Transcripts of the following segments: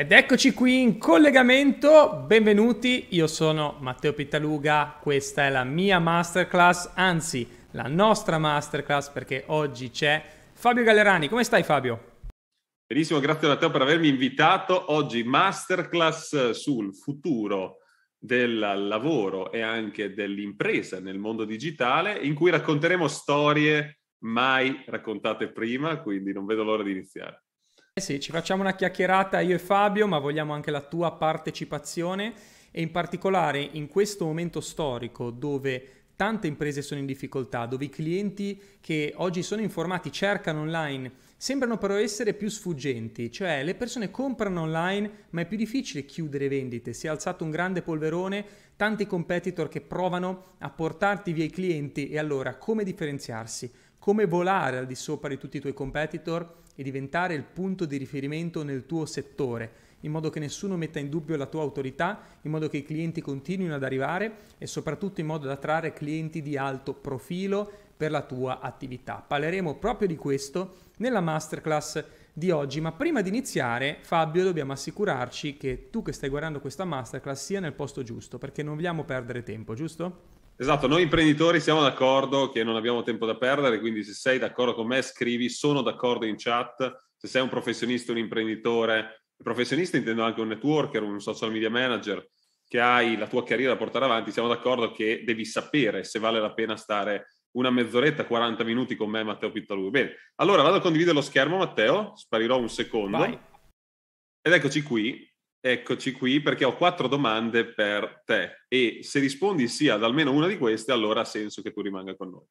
Ed eccoci qui in collegamento, benvenuti, io sono Matteo Pittaluga, questa è la mia masterclass, anzi la nostra masterclass perché oggi c'è Fabio Gallerani. Come stai Fabio? Benissimo, grazie Matteo per avermi invitato. Oggi masterclass sul futuro del lavoro e anche dell'impresa nel mondo digitale in cui racconteremo storie mai raccontate prima, quindi non vedo l'ora di iniziare. Eh sì, ci facciamo una chiacchierata io e Fabio, ma vogliamo anche la tua partecipazione. E in particolare in questo momento storico dove tante imprese sono in difficoltà, dove i clienti che oggi sono informati cercano online, sembrano però essere più sfuggenti, cioè le persone comprano online ma è più difficile chiudere vendite, si è alzato un grande polverone, tanti competitor che provano a portarti via i clienti. E allora come differenziarsi? Come volare al di sopra di tutti i tuoi competitor e diventare il punto di riferimento nel tuo settore, in modo che nessuno metta in dubbio la tua autorità, in modo che i clienti continuino ad arrivare e soprattutto in modo da attrarre clienti di alto profilo per la tua attività. Parleremo proprio di questo nella masterclass di oggi, ma prima di iniziare Fabio dobbiamo assicurarci che tu che stai guardando questa masterclass sia nel posto giusto, perché non vogliamo perdere tempo, giusto? Esatto, noi imprenditori siamo d'accordo che non abbiamo tempo da perdere, quindi se sei d'accordo con me scrivi sono d'accordo in chat, se sei un professionista, un imprenditore, professionista intendo anche un networker, un social media manager, che hai la tua carriera da portare avanti, siamo d'accordo che devi sapere se vale la pena stare una mezz'oretta, 40 minuti con me, Matteo Pittalù. Bene, allora vado a condividere lo schermo, Matteo, sparirò un secondo. Vai. Ed eccoci qui, Eccoci qui perché ho quattro domande per te e se rispondi sì ad almeno una di queste, allora ha senso che tu rimanga con noi.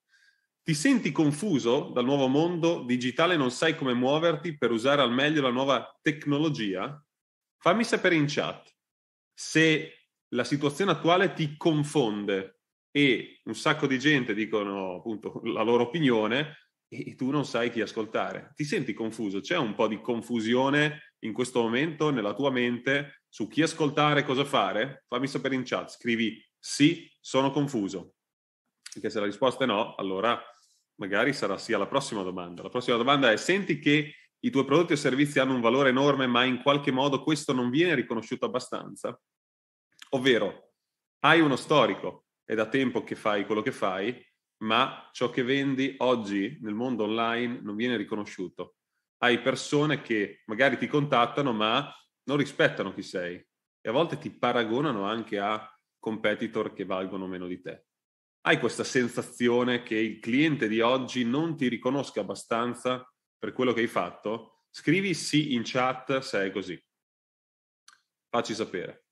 Ti senti confuso dal nuovo mondo digitale, non sai come muoverti per usare al meglio la nuova tecnologia? Fammi sapere in chat se la situazione attuale ti confonde e un sacco di gente dicono appunto la loro opinione e tu non sai chi ascoltare. Ti senti confuso? C'è un po' di confusione in questo momento nella tua mente su chi ascoltare, cosa fare? Fammi sapere in chat, scrivi sì, sono confuso. Perché se la risposta è no, allora magari sarà sì alla prossima domanda. La prossima domanda è senti che i tuoi prodotti o servizi hanno un valore enorme, ma in qualche modo questo non viene riconosciuto abbastanza? Ovvero, hai uno storico, è da tempo che fai quello che fai, ma ciò che vendi oggi nel mondo online non viene riconosciuto. Hai persone che magari ti contattano ma non rispettano chi sei e a volte ti paragonano anche a competitor che valgono meno di te. Hai questa sensazione che il cliente di oggi non ti riconosca abbastanza per quello che hai fatto? Scrivi sì in chat se è così. Facci sapere.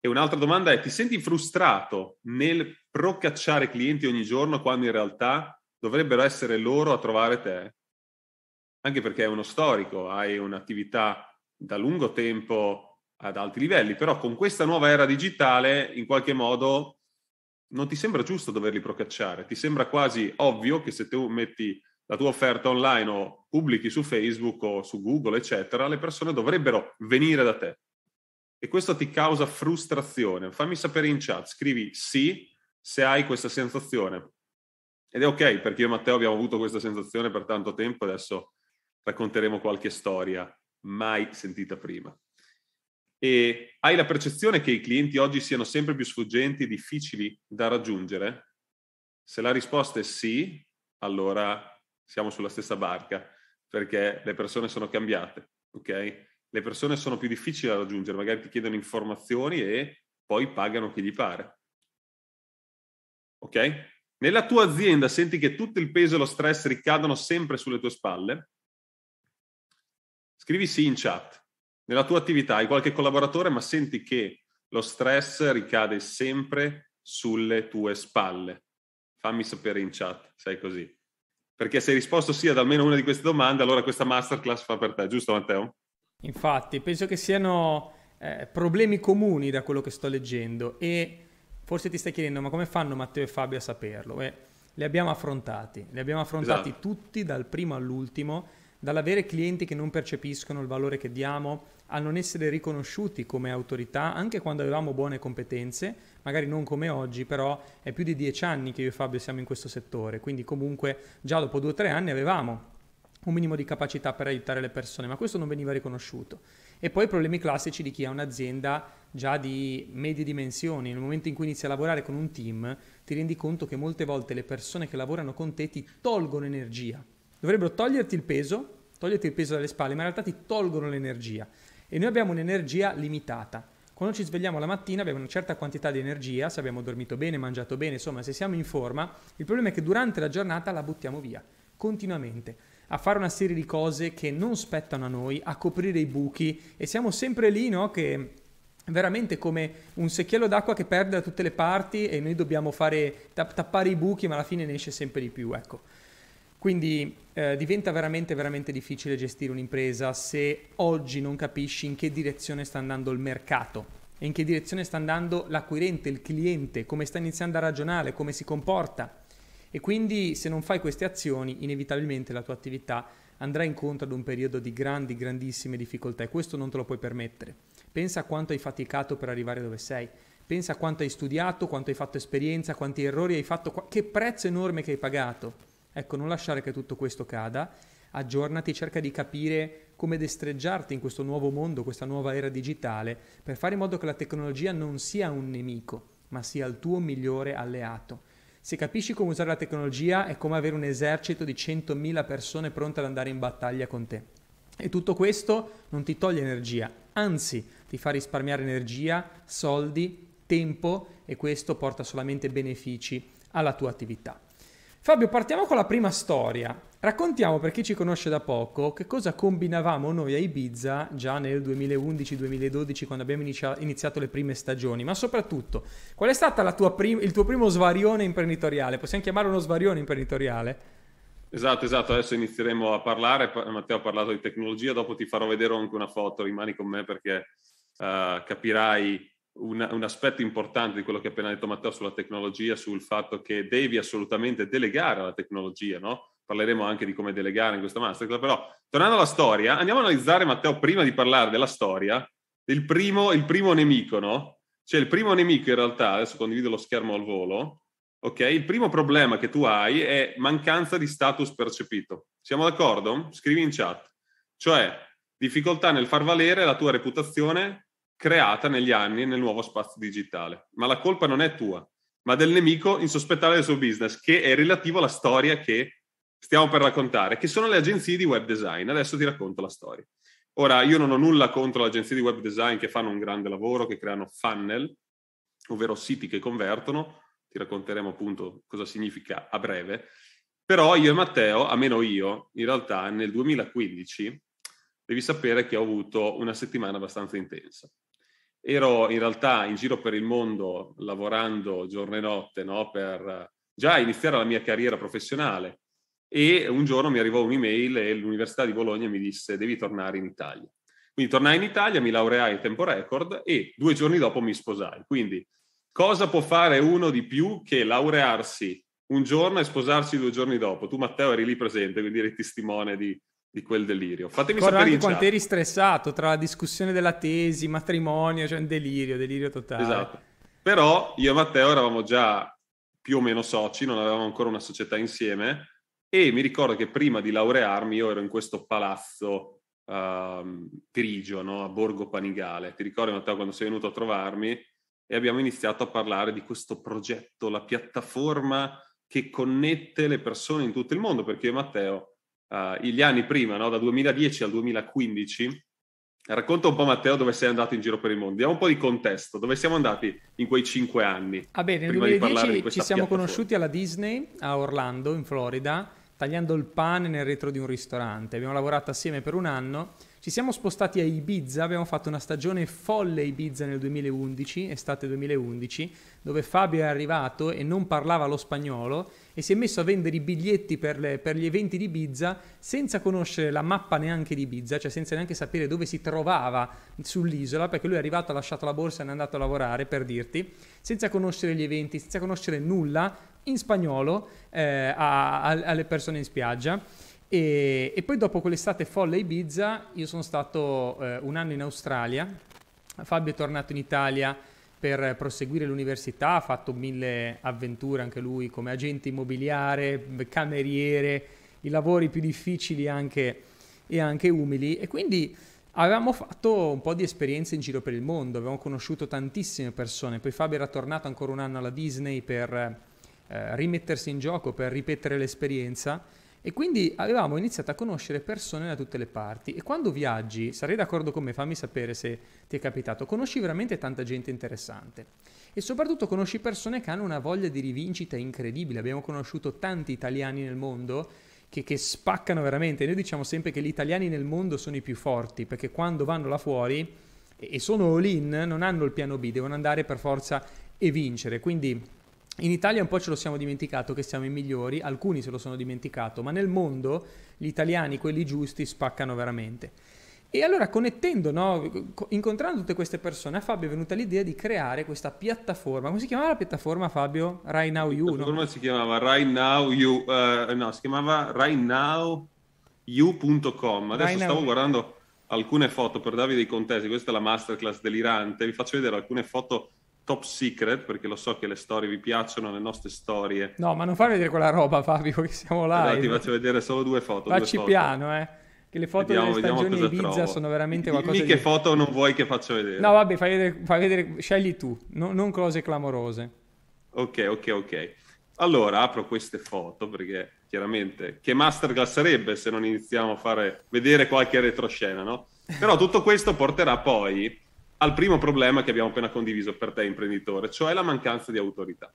E un'altra domanda è, ti senti frustrato nel procacciare clienti ogni giorno quando in realtà dovrebbero essere loro a trovare te? Anche perché è uno storico, hai un'attività da lungo tempo ad alti livelli, però con questa nuova era digitale in qualche modo non ti sembra giusto doverli procacciare, ti sembra quasi ovvio che se tu metti la tua offerta online o pubblichi su Facebook o su Google, eccetera, le persone dovrebbero venire da te. E questo ti causa frustrazione, fammi sapere in chat, scrivi sì se hai questa sensazione. Ed è ok perché io e Matteo abbiamo avuto questa sensazione per tanto tempo, adesso racconteremo qualche storia mai sentita prima. E hai la percezione che i clienti oggi siano sempre più sfuggenti e difficili da raggiungere? Se la risposta è sì, allora siamo sulla stessa barca, perché le persone sono cambiate, ok? le persone sono più difficili da raggiungere, magari ti chiedono informazioni e poi pagano chi gli pare. Ok? Nella tua azienda senti che tutto il peso e lo stress ricadono sempre sulle tue spalle? Scrivi sì in chat. Nella tua attività hai qualche collaboratore, ma senti che lo stress ricade sempre sulle tue spalle. Fammi sapere in chat se è così. Perché se hai risposto sì ad almeno una di queste domande, allora questa masterclass fa per te, giusto Matteo? Infatti, penso che siano eh, problemi comuni da quello che sto leggendo e forse ti stai chiedendo ma come fanno Matteo e Fabio a saperlo? Beh, li abbiamo affrontati, li abbiamo affrontati esatto. tutti dal primo all'ultimo, dall'avere clienti che non percepiscono il valore che diamo, a non essere riconosciuti come autorità, anche quando avevamo buone competenze, magari non come oggi, però è più di dieci anni che io e Fabio siamo in questo settore, quindi comunque già dopo due o tre anni avevamo un minimo di capacità per aiutare le persone, ma questo non veniva riconosciuto. E poi problemi classici di chi ha un'azienda già di medie dimensioni. Nel momento in cui inizi a lavorare con un team, ti rendi conto che molte volte le persone che lavorano con te ti tolgono energia. Dovrebbero toglierti il peso, toglierti il peso dalle spalle, ma in realtà ti tolgono l'energia. E noi abbiamo un'energia limitata. Quando ci svegliamo la mattina abbiamo una certa quantità di energia, se abbiamo dormito bene, mangiato bene, insomma se siamo in forma, il problema è che durante la giornata la buttiamo via, continuamente, a fare una serie di cose che non spettano a noi, a coprire i buchi e siamo sempre lì, no? Che veramente come un secchiello d'acqua che perde da tutte le parti e noi dobbiamo fare, tappare i buchi ma alla fine ne esce sempre di più, ecco. Quindi eh, diventa veramente, veramente difficile gestire un'impresa se oggi non capisci in che direzione sta andando il mercato e in che direzione sta andando l'acquirente, il cliente, come sta iniziando a ragionare, come si comporta. E quindi se non fai queste azioni, inevitabilmente la tua attività andrà incontro ad un periodo di grandi, grandissime difficoltà e questo non te lo puoi permettere. Pensa a quanto hai faticato per arrivare dove sei. Pensa a quanto hai studiato, quanto hai fatto esperienza, quanti errori hai fatto, che prezzo enorme che hai pagato. Ecco, non lasciare che tutto questo cada, aggiornati, cerca di capire come destreggiarti in questo nuovo mondo, questa nuova era digitale, per fare in modo che la tecnologia non sia un nemico, ma sia il tuo migliore alleato. Se capisci come usare la tecnologia è come avere un esercito di 100.000 persone pronte ad andare in battaglia con te. E tutto questo non ti toglie energia, anzi ti fa risparmiare energia, soldi, tempo e questo porta solamente benefici alla tua attività. Fabio, partiamo con la prima storia. Raccontiamo per chi ci conosce da poco che cosa combinavamo noi a Ibiza già nel 2011-2012 quando abbiamo iniziato le prime stagioni, ma soprattutto qual è stato prim- il tuo primo svarione imprenditoriale? Possiamo chiamarlo uno svarione imprenditoriale? Esatto, esatto, adesso inizieremo a parlare, Matteo ha parlato di tecnologia, dopo ti farò vedere anche una foto, rimani con me perché uh, capirai un, un, aspetto importante di quello che ha appena detto Matteo sulla tecnologia, sul fatto che devi assolutamente delegare la tecnologia, no? Parleremo anche di come delegare in questa masterclass, però tornando alla storia, andiamo a analizzare, Matteo, prima di parlare della storia, il primo, il primo nemico, no? Cioè il primo nemico in realtà, adesso condivido lo schermo al volo, ok? Il primo problema che tu hai è mancanza di status percepito. Siamo d'accordo? Scrivi in chat. Cioè, difficoltà nel far valere la tua reputazione creata negli anni nel nuovo spazio digitale. Ma la colpa non è tua, ma del nemico insospettare del suo business, che è relativo alla storia che stiamo per raccontare, che sono le agenzie di web design. Adesso ti racconto la storia. Ora, io non ho nulla contro le agenzie di web design che fanno un grande lavoro, che creano funnel, ovvero siti che convertono. Ti racconteremo appunto cosa significa a breve. Però io e Matteo, almeno io, in realtà nel 2015, devi sapere che ho avuto una settimana abbastanza intensa ero in realtà in giro per il mondo lavorando giorno e notte no? per già iniziare la mia carriera professionale e un giorno mi arrivò un'email e l'Università di Bologna mi disse devi tornare in Italia. Quindi tornai in Italia, mi laureai in tempo record e due giorni dopo mi sposai. Quindi cosa può fare uno di più che laurearsi un giorno e sposarsi due giorni dopo? Tu Matteo eri lì presente, quindi eri testimone di, di quel delirio. Fatemi Ricordo sapere anche quanto eri stressato tra la discussione della tesi, matrimonio, cioè un delirio, delirio totale. Esatto. Però io e Matteo eravamo già più o meno soci, non avevamo ancora una società insieme e mi ricordo che prima di laurearmi io ero in questo palazzo uh, grigio no? a Borgo Panigale. Ti ricordi Matteo quando sei venuto a trovarmi e abbiamo iniziato a parlare di questo progetto, la piattaforma che connette le persone in tutto il mondo, perché io e Matteo uh, gli anni prima, no? da 2010 al 2015. Racconta un po' Matteo dove sei andato in giro per il mondo, diamo un po' di contesto, dove siamo andati in quei cinque anni. Ah bene, nel 2010 ci siamo conosciuti alla Disney a Orlando, in Florida, tagliando il pane nel retro di un ristorante. Abbiamo lavorato assieme per un anno ci siamo spostati a Ibiza, abbiamo fatto una stagione folle a Ibiza nel 2011, estate 2011, dove Fabio è arrivato e non parlava lo spagnolo e si è messo a vendere i biglietti per, le, per gli eventi di Ibiza senza conoscere la mappa neanche di Ibiza, cioè senza neanche sapere dove si trovava sull'isola, perché lui è arrivato, ha lasciato la borsa e è andato a lavorare, per dirti, senza conoscere gli eventi, senza conoscere nulla in spagnolo eh, a, a, alle persone in spiaggia e, e, poi dopo quell'estate folle a Ibiza, io sono stato eh, un anno in Australia, Fabio è tornato in Italia per proseguire l'università, ha fatto mille avventure anche lui come agente immobiliare, cameriere, i lavori più difficili anche, e anche umili. E quindi Avevamo fatto un po' di esperienze in giro per il mondo, avevamo conosciuto tantissime persone, poi Fabio era tornato ancora un anno alla Disney per eh, rimettersi in gioco, per ripetere l'esperienza e quindi avevamo iniziato a conoscere persone da tutte le parti e quando viaggi, sarei d'accordo con me, fammi sapere se ti è capitato, conosci veramente tanta gente interessante e soprattutto conosci persone che hanno una voglia di rivincita incredibile, abbiamo conosciuto tanti italiani nel mondo che, che, spaccano veramente. Noi diciamo sempre che gli italiani nel mondo sono i più forti, perché quando vanno là fuori e, sono all-in, non hanno il piano B, devono andare per forza e vincere. Quindi in Italia un po' ce lo siamo dimenticato che siamo i migliori, alcuni se lo sono dimenticato, ma nel mondo gli italiani, quelli giusti, spaccano veramente. E allora connettendo, no, incontrando tutte queste persone, a Fabio è venuta l'idea di creare questa piattaforma. Come si chiamava la piattaforma, Fabio? Right Now You? La piattaforma no? si chiamava Right Now You, uh, no, si chiamava rightnowyou.com. Adesso right stavo now. guardando alcune foto per darvi dei contesti, questa è la masterclass delirante, vi faccio vedere alcune foto top secret perché lo so che le storie vi piacciono, le nostre storie. No, ma non fai vedere quella roba Fabio che siamo là. Allora, ti faccio vedere solo due foto. Facci due piano, eh. Che le foto vediamo, delle stagioni Ibiza trovo. sono veramente qualcosa Dimmi di... che foto non vuoi che faccio vedere. No, vabbè, fai vedere, fai vedere scegli tu, no, non cose clamorose. Ok, ok, ok. Allora, apro queste foto perché chiaramente che masterclass sarebbe se non iniziamo a fare vedere qualche retroscena, no? Però tutto questo porterà poi al primo problema che abbiamo appena condiviso per te imprenditore, cioè la mancanza di autorità.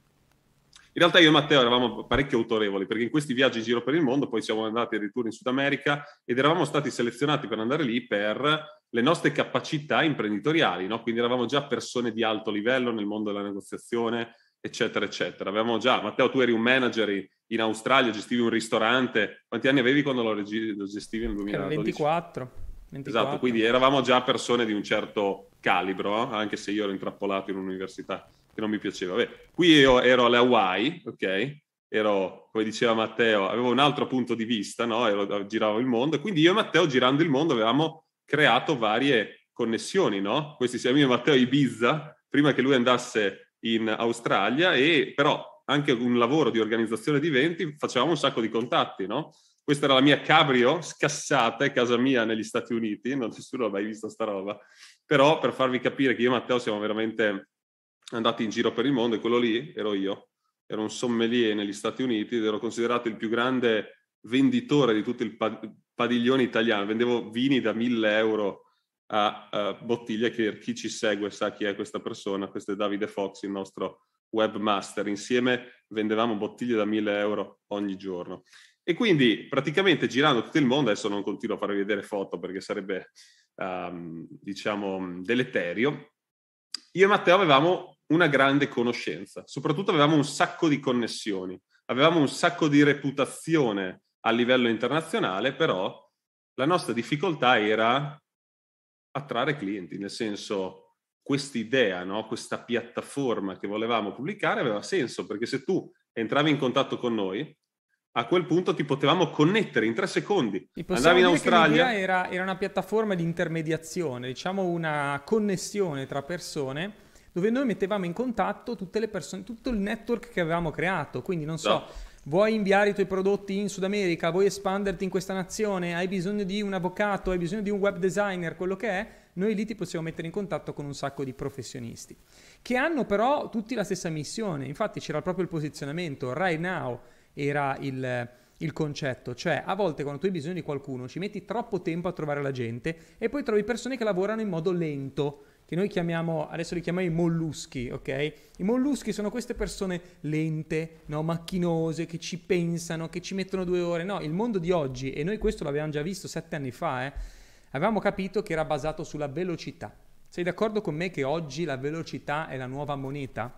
In realtà io e Matteo eravamo parecchio autorevoli perché in questi viaggi in giro per il mondo poi siamo andati addirittura in Sud America ed eravamo stati selezionati per andare lì per le nostre capacità imprenditoriali, no? quindi eravamo già persone di alto livello nel mondo della negoziazione, eccetera, eccetera. Avevamo già, Matteo, tu eri un manager in Australia, gestivi un ristorante. Quanti anni avevi quando lo, gestivi nel 2012? 24. 24. Esatto, quindi eravamo già persone di un certo calibro, anche se io ero intrappolato in un'università che non mi piaceva. Beh, qui io ero alle Hawaii, ok? Ero, come diceva Matteo, avevo un altro punto di vista, no? Ero, giravo il mondo, quindi io e Matteo girando il mondo avevamo creato varie connessioni, no? Questi siamo io e Matteo Ibiza, prima che lui andasse in Australia, e però anche un lavoro di organizzazione di eventi facevamo un sacco di contatti, no? Questa era la mia cabrio scassata, casa mia negli Stati Uniti, non nessuno ha mai visto sta roba, però per farvi capire che io e Matteo siamo veramente andati in giro per il mondo e quello lì ero io. Ero un sommelier negli Stati Uniti ed ero considerato il più grande venditore di tutto il padiglione italiano. Vendevo vini da 1000 euro a, a bottiglia, che chi ci segue sa chi è questa persona. Questo è Davide Fox, il nostro webmaster. Insieme vendevamo bottiglie da 1000 euro ogni giorno. E quindi praticamente girando tutto il mondo, adesso non continuo a farvi vedere foto perché sarebbe, um, diciamo, deleterio, io e Matteo avevamo una grande conoscenza, soprattutto avevamo un sacco di connessioni, avevamo un sacco di reputazione a livello internazionale, però la nostra difficoltà era attrarre clienti, nel senso quest'idea, no? questa piattaforma che volevamo pubblicare aveva senso, perché se tu entravi in contatto con noi, a quel punto ti potevamo connettere in tre secondi. Andavi in Australia. Era, era una piattaforma di intermediazione, diciamo una connessione tra persone dove noi mettevamo in contatto tutte le persone, tutto il network che avevamo creato. Quindi non so, no. vuoi inviare i tuoi prodotti in Sud America, vuoi espanderti in questa nazione, hai bisogno di un avvocato, hai bisogno di un web designer, quello che è, noi lì ti possiamo mettere in contatto con un sacco di professionisti che hanno però tutti la stessa missione. Infatti c'era proprio il posizionamento right now era il, il concetto, cioè a volte quando tu hai bisogno di qualcuno ci metti troppo tempo a trovare la gente e poi trovi persone che lavorano in modo lento, che noi chiamiamo, adesso li chiamiamo i molluschi, ok? I molluschi sono queste persone lente, no? macchinose, che ci pensano, che ci mettono due ore. No, il mondo di oggi, e noi questo l'abbiamo già visto sette anni fa, eh, avevamo capito che era basato sulla velocità. Sei d'accordo con me che oggi la velocità è la nuova moneta?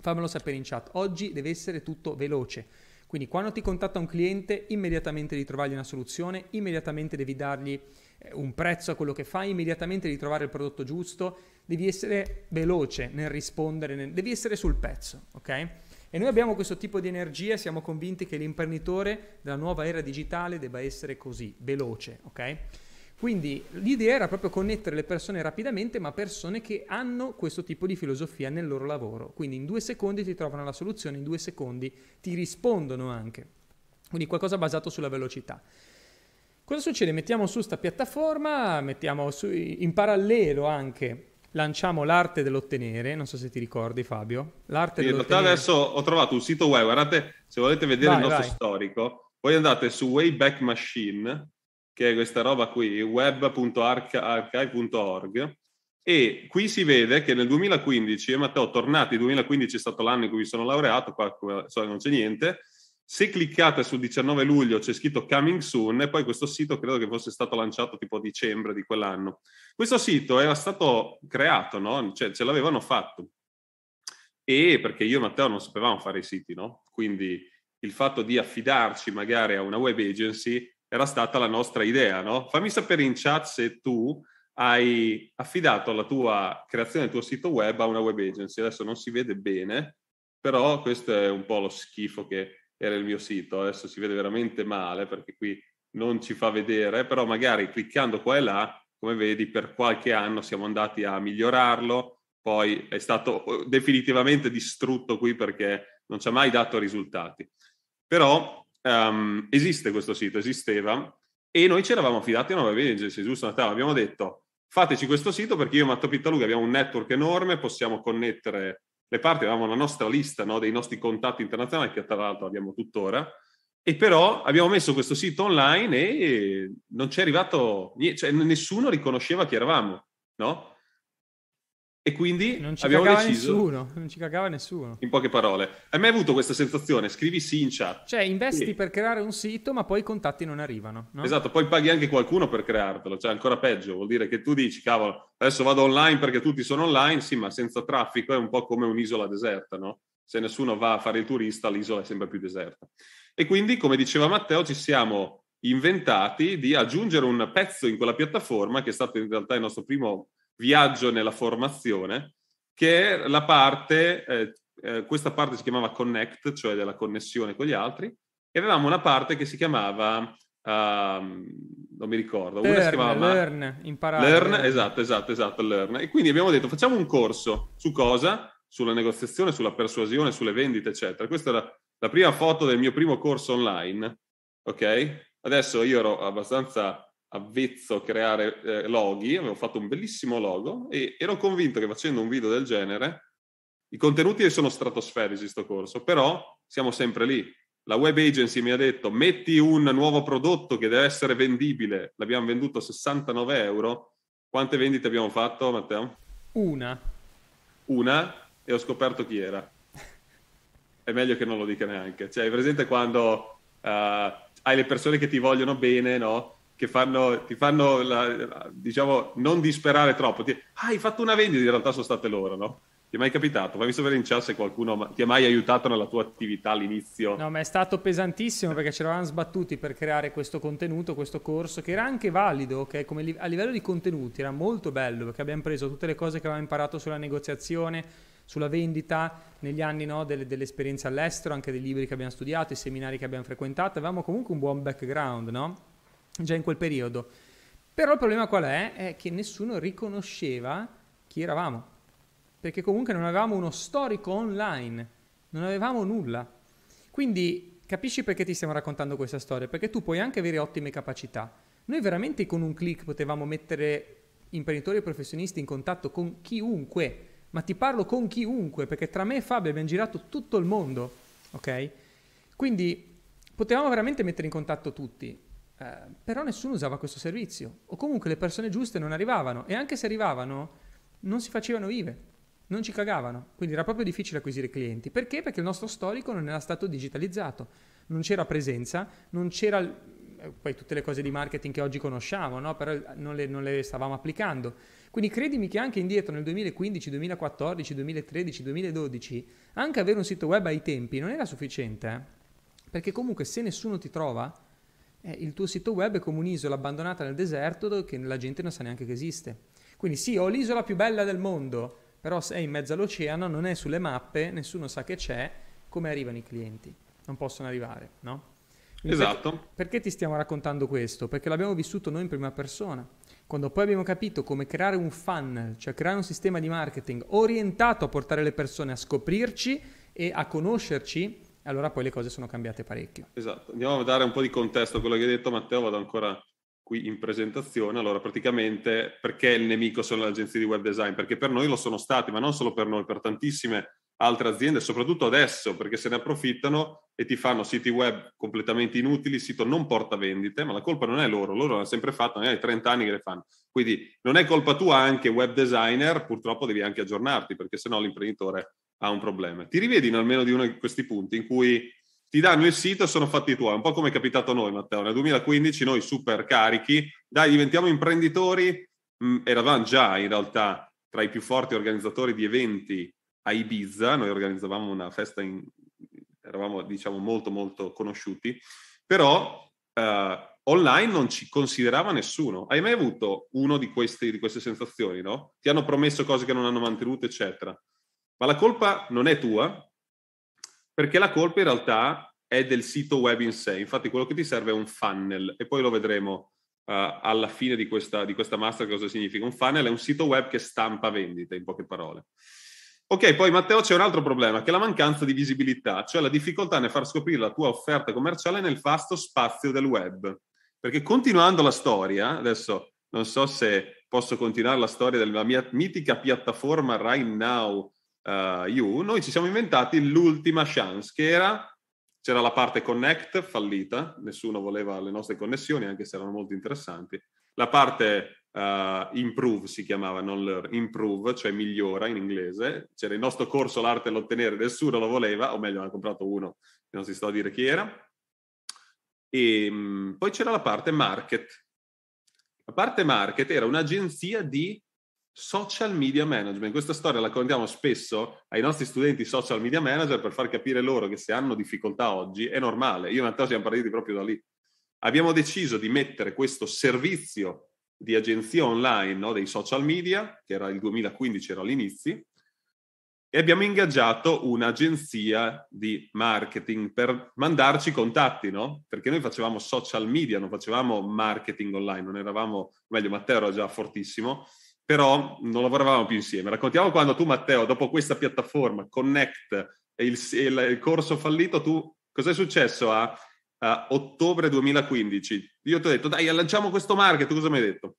Fammelo sapere in chat. Oggi deve essere tutto veloce. Quindi quando ti contatta un cliente, immediatamente devi trovargli una soluzione, immediatamente devi dargli eh, un prezzo a quello che fai, immediatamente devi trovare il prodotto giusto, devi essere veloce nel rispondere, nel... devi essere sul pezzo, ok? E noi abbiamo questo tipo di energia siamo convinti che l'imprenditore della nuova era digitale debba essere così, veloce, ok? Quindi l'idea era proprio connettere le persone rapidamente, ma persone che hanno questo tipo di filosofia nel loro lavoro. Quindi in due secondi ti trovano la soluzione, in due secondi ti rispondono anche. Quindi qualcosa basato sulla velocità. Cosa succede? Mettiamo su sta piattaforma, mettiamo su, in parallelo anche lanciamo l'arte dell'ottenere, non so se ti ricordi Fabio. L'arte sì, dell'ottenere. adesso ho trovato un sito web, guardate, se volete vedere vai, il nostro vai. storico, voi andate su Wayback Machine, che è questa roba qui, web.archive.org, e qui si vede che nel 2015, io e Matteo tornati, 2015 è stato l'anno in cui mi sono laureato, qua so, non c'è niente, se cliccate sul 19 luglio c'è scritto coming soon e poi questo sito credo che fosse stato lanciato tipo a dicembre di quell'anno. Questo sito era stato creato, no? Cioè ce l'avevano fatto. E perché io e Matteo non sapevamo fare i siti, no? Quindi il fatto di affidarci magari a una web agency era stata la nostra idea, no? Fammi sapere in chat se tu hai affidato la tua creazione del tuo sito web a una web agency. Adesso non si vede bene, però questo è un po' lo schifo che era il mio sito. Adesso si vede veramente male perché qui non ci fa vedere, però magari cliccando qua e là, come vedi, per qualche anno siamo andati a migliorarlo, poi è stato oh, definitivamente distrutto qui perché non ci ha mai dato risultati. Però um, esiste questo sito, esisteva, e noi ci eravamo affidati a una web agency, giusto Natale? Abbiamo detto fateci questo sito perché io e Matto Pittaluga abbiamo un network enorme, possiamo connettere le parti, avevamo la nostra lista no, dei nostri contatti internazionali, che tra l'altro abbiamo tuttora, e però abbiamo messo questo sito online e non c'è arrivato, cioè nessuno riconosceva chi eravamo, no? E quindi non ci abbiamo cagava deciso... nessuno, non ci cagava nessuno. In poche parole. Hai mai avuto questa sensazione? Scrivi sì in chat. Cioè, investi sì. per creare un sito, ma poi i contatti non arrivano. No? Esatto, poi paghi anche qualcuno per creartelo. Cioè, ancora peggio. Vuol dire che tu dici, cavolo, adesso vado online perché tutti sono online. Sì, ma senza traffico è un po' come un'isola deserta, no? Se nessuno va a fare il turista, l'isola è sempre più deserta. E quindi, come diceva Matteo, ci siamo inventati di aggiungere un pezzo in quella piattaforma, che è stato in realtà il nostro primo viaggio nella formazione, che è la parte, eh, eh, questa parte si chiamava Connect, cioè della connessione con gli altri, e avevamo una parte che si chiamava, uh, non mi ricordo, learn, una si chiamava Learn, imparare. Learn, esatto, esatto, esatto, Learn. E quindi abbiamo detto facciamo un corso su cosa? Sulla negoziazione, sulla persuasione, sulle vendite, eccetera. Questa la, la prima foto del mio primo corso online, ok? Adesso io ero abbastanza avvezzo a creare eh, loghi, avevo fatto un bellissimo logo e ero convinto che facendo un video del genere i contenuti sono stratosferici sto corso, però siamo sempre lì. La web agency mi ha detto metti un nuovo prodotto che deve essere vendibile, l'abbiamo venduto a 69 euro. Quante vendite abbiamo fatto, Matteo? Una. Una e ho scoperto chi era. È meglio che non lo dica neanche. Cioè, hai presente quando uh, hai le persone che ti vogliono bene, no? Che fanno, ti fanno, la, diciamo, non disperare troppo. Ti, ah, hai fatto una vendita, in realtà sono state loro, no? Ti è mai capitato? Fammi sapere in chat se qualcuno ti ha mai aiutato nella tua attività all'inizio. No, ma è stato pesantissimo perché ci eravamo sbattuti per creare questo contenuto, questo corso, che era anche valido, okay? Come a livello di contenuti era molto bello perché abbiamo preso tutte le cose che avevamo imparato sulla negoziazione, sulla vendita, negli anni no, delle, delle, esperienze all'estero, anche dei libri che abbiamo studiato, i seminari che abbiamo frequentato, avevamo comunque un buon background, no? Già in quel periodo. Però il problema qual è? È che nessuno riconosceva chi eravamo, perché comunque non avevamo uno storico online, non avevamo nulla. Quindi capisci perché ti stiamo raccontando questa storia? Perché tu puoi anche avere ottime capacità. Noi veramente con un click potevamo mettere imprenditori e professionisti in contatto con chiunque, ma ti parlo con chiunque, perché tra me e Fabio abbiamo girato tutto il mondo, ok? Quindi potevamo veramente mettere in contatto tutti. Eh, però nessuno usava questo servizio o comunque le persone giuste non arrivavano e anche se arrivavano non si facevano vive, non ci cagavano, quindi era proprio difficile acquisire clienti. Perché? Perché il nostro storico non era stato digitalizzato, non c'era presenza, non c'era eh, poi tutte le cose di marketing che oggi conosciamo, no? però non le, non le, stavamo applicando. Quindi credimi che anche indietro nel 2015, 2014, 2013, 2012, anche avere un sito web ai tempi non era sufficiente, eh? perché comunque se nessuno ti trova, eh, il tuo sito web è come un'isola abbandonata nel deserto dove la gente non sa neanche che esiste. Quindi sì, ho l'isola più bella del mondo, però sei in mezzo all'oceano, non è sulle mappe, nessuno sa che c'è, come arrivano i clienti? Non possono arrivare, no? Quindi esatto. Perché, perché ti stiamo raccontando questo? Perché l'abbiamo vissuto noi in prima persona. Quando poi abbiamo capito come creare un funnel, cioè creare un sistema di marketing orientato a portare le persone a scoprirci e a conoscerci, allora poi le cose sono cambiate parecchio. Esatto, andiamo a dare un po' di contesto a quello che hai detto Matteo, vado ancora qui in presentazione. Allora, praticamente, perché il nemico sono le agenzie di web design? Perché per noi lo sono stati, ma non solo per noi, per tantissime altre aziende, soprattutto adesso, perché se ne approfittano e ti fanno siti web completamente inutili, il sito non porta vendite, ma la colpa non è loro, loro l'hanno sempre fatto, magari 30 anni che le fanno. Quindi non è colpa tua anche web designer, purtroppo devi anche aggiornarti, perché sennò l'imprenditore ha un problema. Ti rivedi in almeno di uno di questi punti in cui ti danno il sito e sono fatti tuoi, un po' come è capitato a noi, Matteo. Nel 2015 noi super carichi, dai, diventiamo imprenditori, mh, eravamo già in realtà tra i più forti organizzatori di eventi a Ibiza, noi organizzavamo una festa, in, eravamo diciamo molto molto conosciuti, però eh, online non ci considerava nessuno. Hai mai avuto uno di, questi, di queste sensazioni, no? Ti hanno promesso cose che non hanno mantenuto, eccetera. Ma la colpa non è tua, perché la colpa in realtà è del sito web in sé. Infatti quello che ti serve è un funnel e poi lo vedremo uh, alla fine di questa, di questa master cosa significa. Un funnel è un sito web che stampa vendite, in poche parole. Ok, poi Matteo c'è un altro problema, che è la mancanza di visibilità, cioè la difficoltà nel far scoprire la tua offerta commerciale nel vasto spazio del web. Perché continuando la storia, adesso non so se posso continuare la storia della mia mitica piattaforma Right Now uh, You, noi ci siamo inventati l'ultima chance, che era, c'era la parte connect fallita, nessuno voleva le nostre connessioni, anche se erano molto interessanti, la parte uh, improve si chiamava, non learn, improve, cioè migliora in inglese, c'era il nostro corso l'arte dell'ottenere, nessuno lo voleva, o meglio, ne comprato uno, non si sta a dire chi era, e um, poi c'era la parte market. La parte market era un'agenzia di social media management. Questa storia la raccontiamo spesso ai nostri studenti social media manager per far capire loro che se hanno difficoltà oggi è normale. Io e Matteo siamo partiti proprio da lì. Abbiamo deciso di mettere questo servizio di agenzia online no, dei social media, che era il 2015, era all'inizio, e abbiamo ingaggiato un'agenzia di marketing per mandarci contatti, no? Perché noi facevamo social media, non facevamo marketing online, non eravamo, meglio Matteo era già fortissimo, però non lavoravamo più insieme. Raccontiamo quando tu, Matteo, dopo questa piattaforma, Connect e il, il, il corso fallito, tu cosa è successo a, a, ottobre 2015? Io ti ho detto, dai, lanciamo questo market, tu cosa mi hai detto?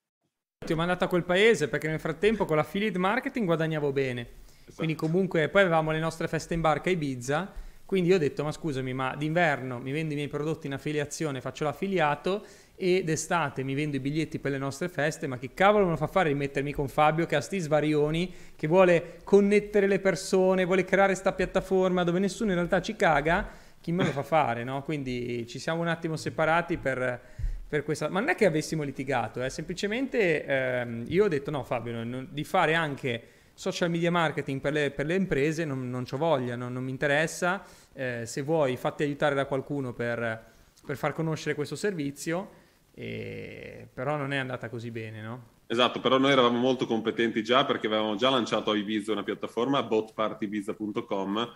Ti ho mandato a quel paese perché nel frattempo con l'affiliate marketing guadagnavo bene. Esatto. Quindi comunque poi avevamo le nostre feste in barca a Ibiza, quindi io ho detto, ma scusami, ma d'inverno mi vendo i miei prodotti in affiliazione, faccio l'affiliato e d'estate mi vendo i biglietti per le nostre feste, ma che cavolo me lo fa fare di mettermi con Fabio che ha sti svarioni, che vuole connettere le persone, vuole creare questa piattaforma dove nessuno in realtà ci caga, chi me lo fa fare, no? Quindi ci siamo un attimo separati per, per questa... Ma non è che avessimo litigato, eh? semplicemente ehm, io ho detto no Fabio, non, di fare anche social media marketing per le, per le imprese non, non ho voglia, non, non mi interessa, eh, se vuoi fatti aiutare da qualcuno per, per far conoscere questo servizio e... però non è andata così bene, no? Esatto, però noi eravamo molto competenti già perché avevamo già lanciato a Ibiza una piattaforma, botpartibiza.com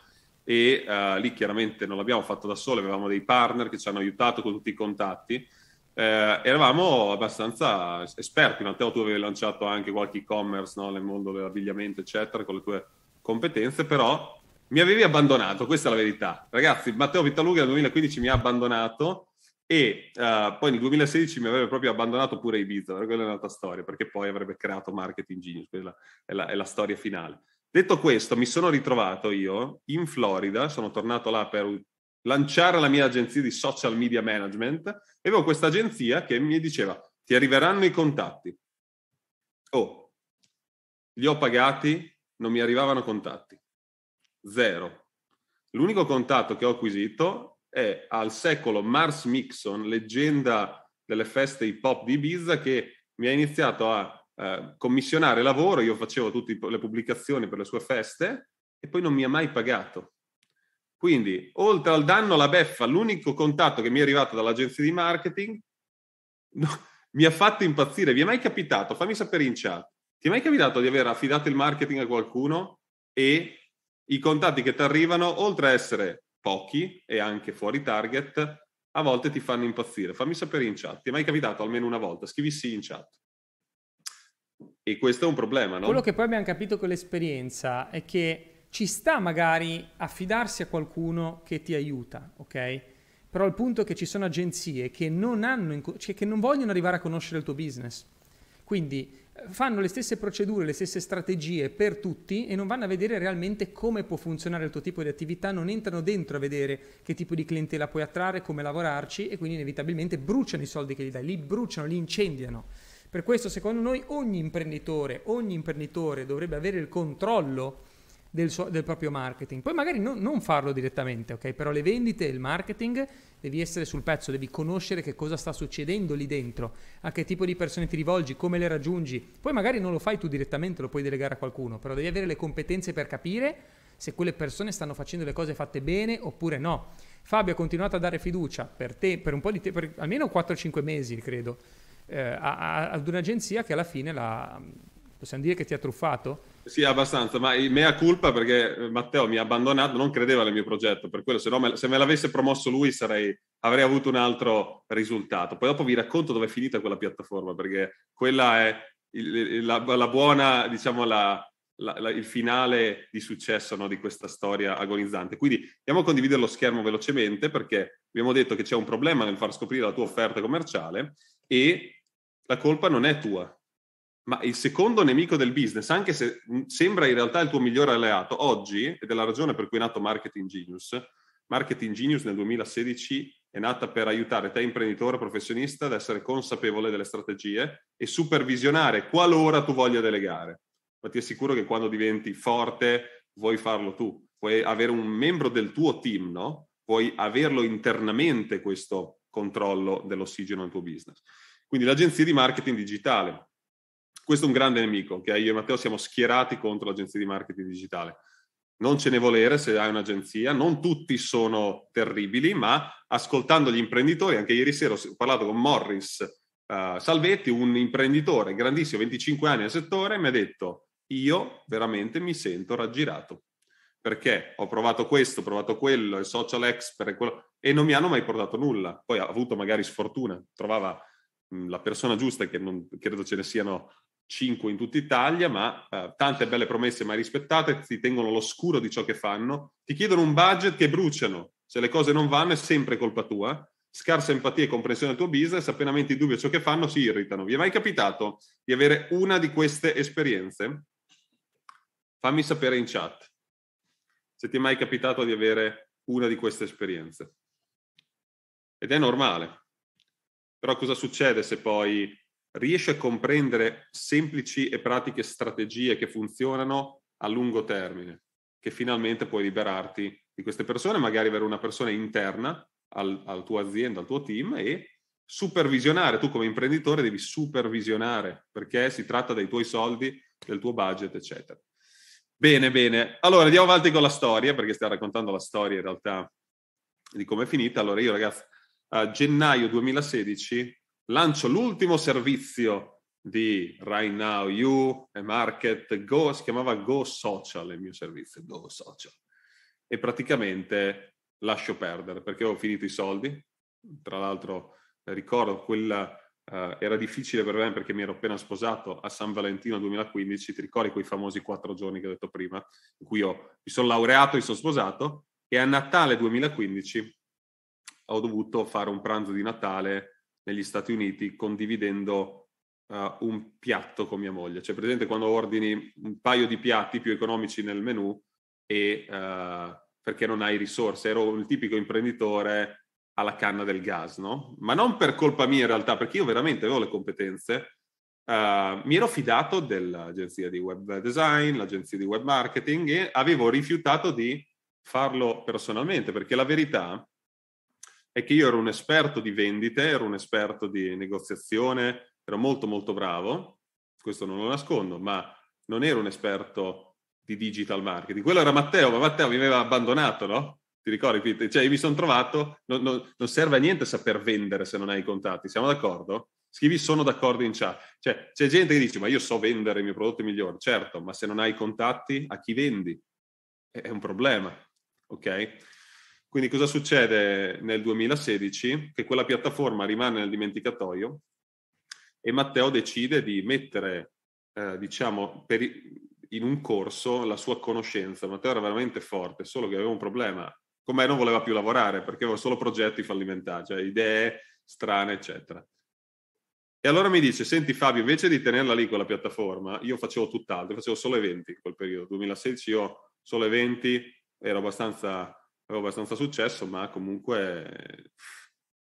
e uh, lì chiaramente non l'abbiamo fatto da soli, avevamo dei partner che ci hanno aiutato con tutti i contatti. Eh, eravamo abbastanza esperti, Matteo tu avevi lanciato anche qualche e-commerce no? nel mondo dell'abbigliamento eccetera con le tue competenze, però mi avevi abbandonato, questa è la verità. Ragazzi, Matteo Vittaluga nel 2015 mi ha abbandonato e uh, poi nel 2016 mi avrebbe proprio abbandonato pure Ibiza, quella è un'altra storia, perché poi avrebbe creato Marketing Genius, quella è la, è la storia finale. Detto questo, mi sono ritrovato io in Florida, sono tornato là per lanciare la mia agenzia di social media management e avevo questa agenzia che mi diceva ti arriveranno i contatti. Oh, li ho pagati, non mi arrivavano contatti. Zero. L'unico contatto che ho acquisito è al secolo Mars Mixon, leggenda delle feste hip hop di Ibiza, che mi ha iniziato a eh, commissionare lavoro, io facevo tutte le pubblicazioni per le sue feste e poi non mi ha mai pagato. Quindi, oltre al danno alla beffa, l'unico contatto che mi è arrivato dall'agenzia di marketing no, mi ha fatto impazzire. Vi è mai capitato? Fammi sapere in chat. Ti è mai capitato di aver affidato il marketing a qualcuno e i contatti che ti arrivano, oltre a essere pochi e anche fuori target, a volte ti fanno impazzire. Fammi sapere in chat. Ti è mai capitato almeno una volta? Scrivi sì in chat. E questo è un problema, no? Quello che poi abbiamo capito con l'esperienza è che ci sta magari affidarsi a qualcuno che ti aiuta, ok? Però il punto è che ci sono agenzie che non, hanno, cioè che non vogliono arrivare a conoscere il tuo business. Quindi fanno le stesse procedure, le stesse strategie per tutti e non vanno a vedere realmente come può funzionare il tuo tipo di attività, non entrano dentro a vedere che tipo di clientela puoi attrarre, come lavorarci e quindi inevitabilmente bruciano i soldi che gli dai, li bruciano, li incendiano. Per questo secondo noi ogni imprenditore, ogni imprenditore dovrebbe avere il controllo del, suo, del proprio marketing. Poi magari non, non farlo direttamente, ok? Però le vendite e il marketing devi essere sul pezzo, devi conoscere che cosa sta succedendo lì dentro, a che tipo di persone ti rivolgi, come le raggiungi. Poi magari non lo fai tu direttamente, lo puoi delegare a qualcuno, però devi avere le competenze per capire se quelle persone stanno facendo le cose fatte bene oppure no. Fabio ha continuato a dare fiducia per te, per un po' di tempo, almeno 4-5 mesi, credo, eh, ad un'agenzia che alla fine la, possiamo dire che ti ha truffato? Sì, abbastanza, ma mea culpa perché eh, Matteo mi ha abbandonato, non credeva nel mio progetto, per quello se, no me, se me l'avesse promosso lui sarei, avrei avuto un altro risultato. Poi dopo vi racconto dove è finita quella piattaforma, perché quella è il, la, la, buona, diciamo, la, la, il finale di successo no, di questa storia agonizzante. Quindi andiamo a condividere lo schermo velocemente perché abbiamo detto che c'è un problema nel far scoprire la tua offerta commerciale e la colpa non è tua, ma il secondo nemico del business, anche se sembra in realtà il tuo migliore alleato, oggi, ed è la ragione per cui è nato Marketing Genius, Marketing Genius nel 2016 è nata per aiutare te imprenditore professionista ad essere consapevole delle strategie e supervisionare qualora tu voglia delegare. Ma ti assicuro che quando diventi forte vuoi farlo tu, puoi avere un membro del tuo team, no? Puoi averlo internamente questo controllo dell'ossigeno nel tuo business. Quindi l'agenzia di marketing digitale, questo è un grande nemico, che io e Matteo siamo schierati contro l'agenzia di marketing digitale. Non ce ne volere se hai un'agenzia, non tutti sono terribili, ma ascoltando gli imprenditori, anche ieri sera ho parlato con Morris uh, Salvetti, un imprenditore grandissimo, 25 anni nel settore, mi ha detto io veramente mi sento raggirato perché ho provato questo, ho provato quello, il social expert quello, e non mi hanno mai portato nulla. Poi ha avuto magari sfortuna, trovava mh, la persona giusta, che non credo ce ne siano 5 in tutta Italia, ma eh, tante belle promesse mai rispettate, ti tengono all'oscuro di ciò che fanno, ti chiedono un budget che bruciano, se le cose non vanno è sempre colpa tua, scarsa empatia e comprensione del tuo business, appena metti dubbio a ciò che fanno si irritano. Vi è mai capitato di avere una di queste esperienze? Fammi sapere in chat se ti è mai capitato di avere una di queste esperienze. Ed è normale. Però cosa succede se poi riesci a comprendere semplici e pratiche strategie che funzionano a lungo termine, che finalmente puoi liberarti di queste persone, magari avere una persona interna al, al tuo azienda, al tuo team e supervisionare. Tu come imprenditore devi supervisionare perché si tratta dei tuoi soldi, del tuo budget, eccetera. Bene, bene. Allora andiamo avanti con la storia perché stiamo raccontando la storia in realtà di come è finita. Allora io ragazzi, a gennaio 2016 lancio l'ultimo servizio di Right Now You e Market Go, si chiamava Go Social il mio servizio, Go Social. E praticamente lascio perdere perché ho finito i soldi. Tra l'altro ricordo quella Uh, era difficile per me perché mi ero appena sposato a San Valentino 2015, ti ricordi quei famosi quattro giorni che ho detto prima, in cui io mi sono laureato e sono sposato, e a Natale 2015 ho dovuto fare un pranzo di Natale negli Stati Uniti condividendo uh, un piatto con mia moglie. Cioè, presente quando ordini un paio di piatti più economici nel menù e uh, perché non hai risorse. Ero il tipico imprenditore alla canna del gas, no? Ma non per colpa mia in realtà, perché io veramente avevo le competenze. Uh, mi ero fidato dell'agenzia di web design, l'agenzia di web marketing e avevo rifiutato di farlo personalmente, perché la verità è che io ero un esperto di vendite, ero un esperto di negoziazione, ero molto molto bravo, questo non lo nascondo, ma non ero un esperto di digital marketing. Quello era Matteo, ma Matteo mi aveva abbandonato, no? Ti ricordi? Cioè, mi sono trovato, non, non, non, serve a niente saper vendere se non hai i contatti, siamo d'accordo? Scrivi sono d'accordo in chat. Cioè, c'è gente che dice, ma io so vendere i miei prodotti migliori. Certo, ma se non hai i contatti, a chi vendi? È un problema, ok? Quindi cosa succede nel 2016? Che quella piattaforma rimane nel dimenticatoio e Matteo decide di mettere, eh, diciamo, per, in un corso la sua conoscenza. Matteo era veramente forte, solo che aveva un problema. con me non voleva più lavorare perché avevo solo progetti fallimentari, cioè idee strane, eccetera. E allora mi dice, senti Fabio, invece di tenerla lì quella piattaforma, io facevo tutt'altro, facevo solo eventi in quel periodo. 2016 io solo eventi, ero abbastanza, avevo abbastanza successo, ma comunque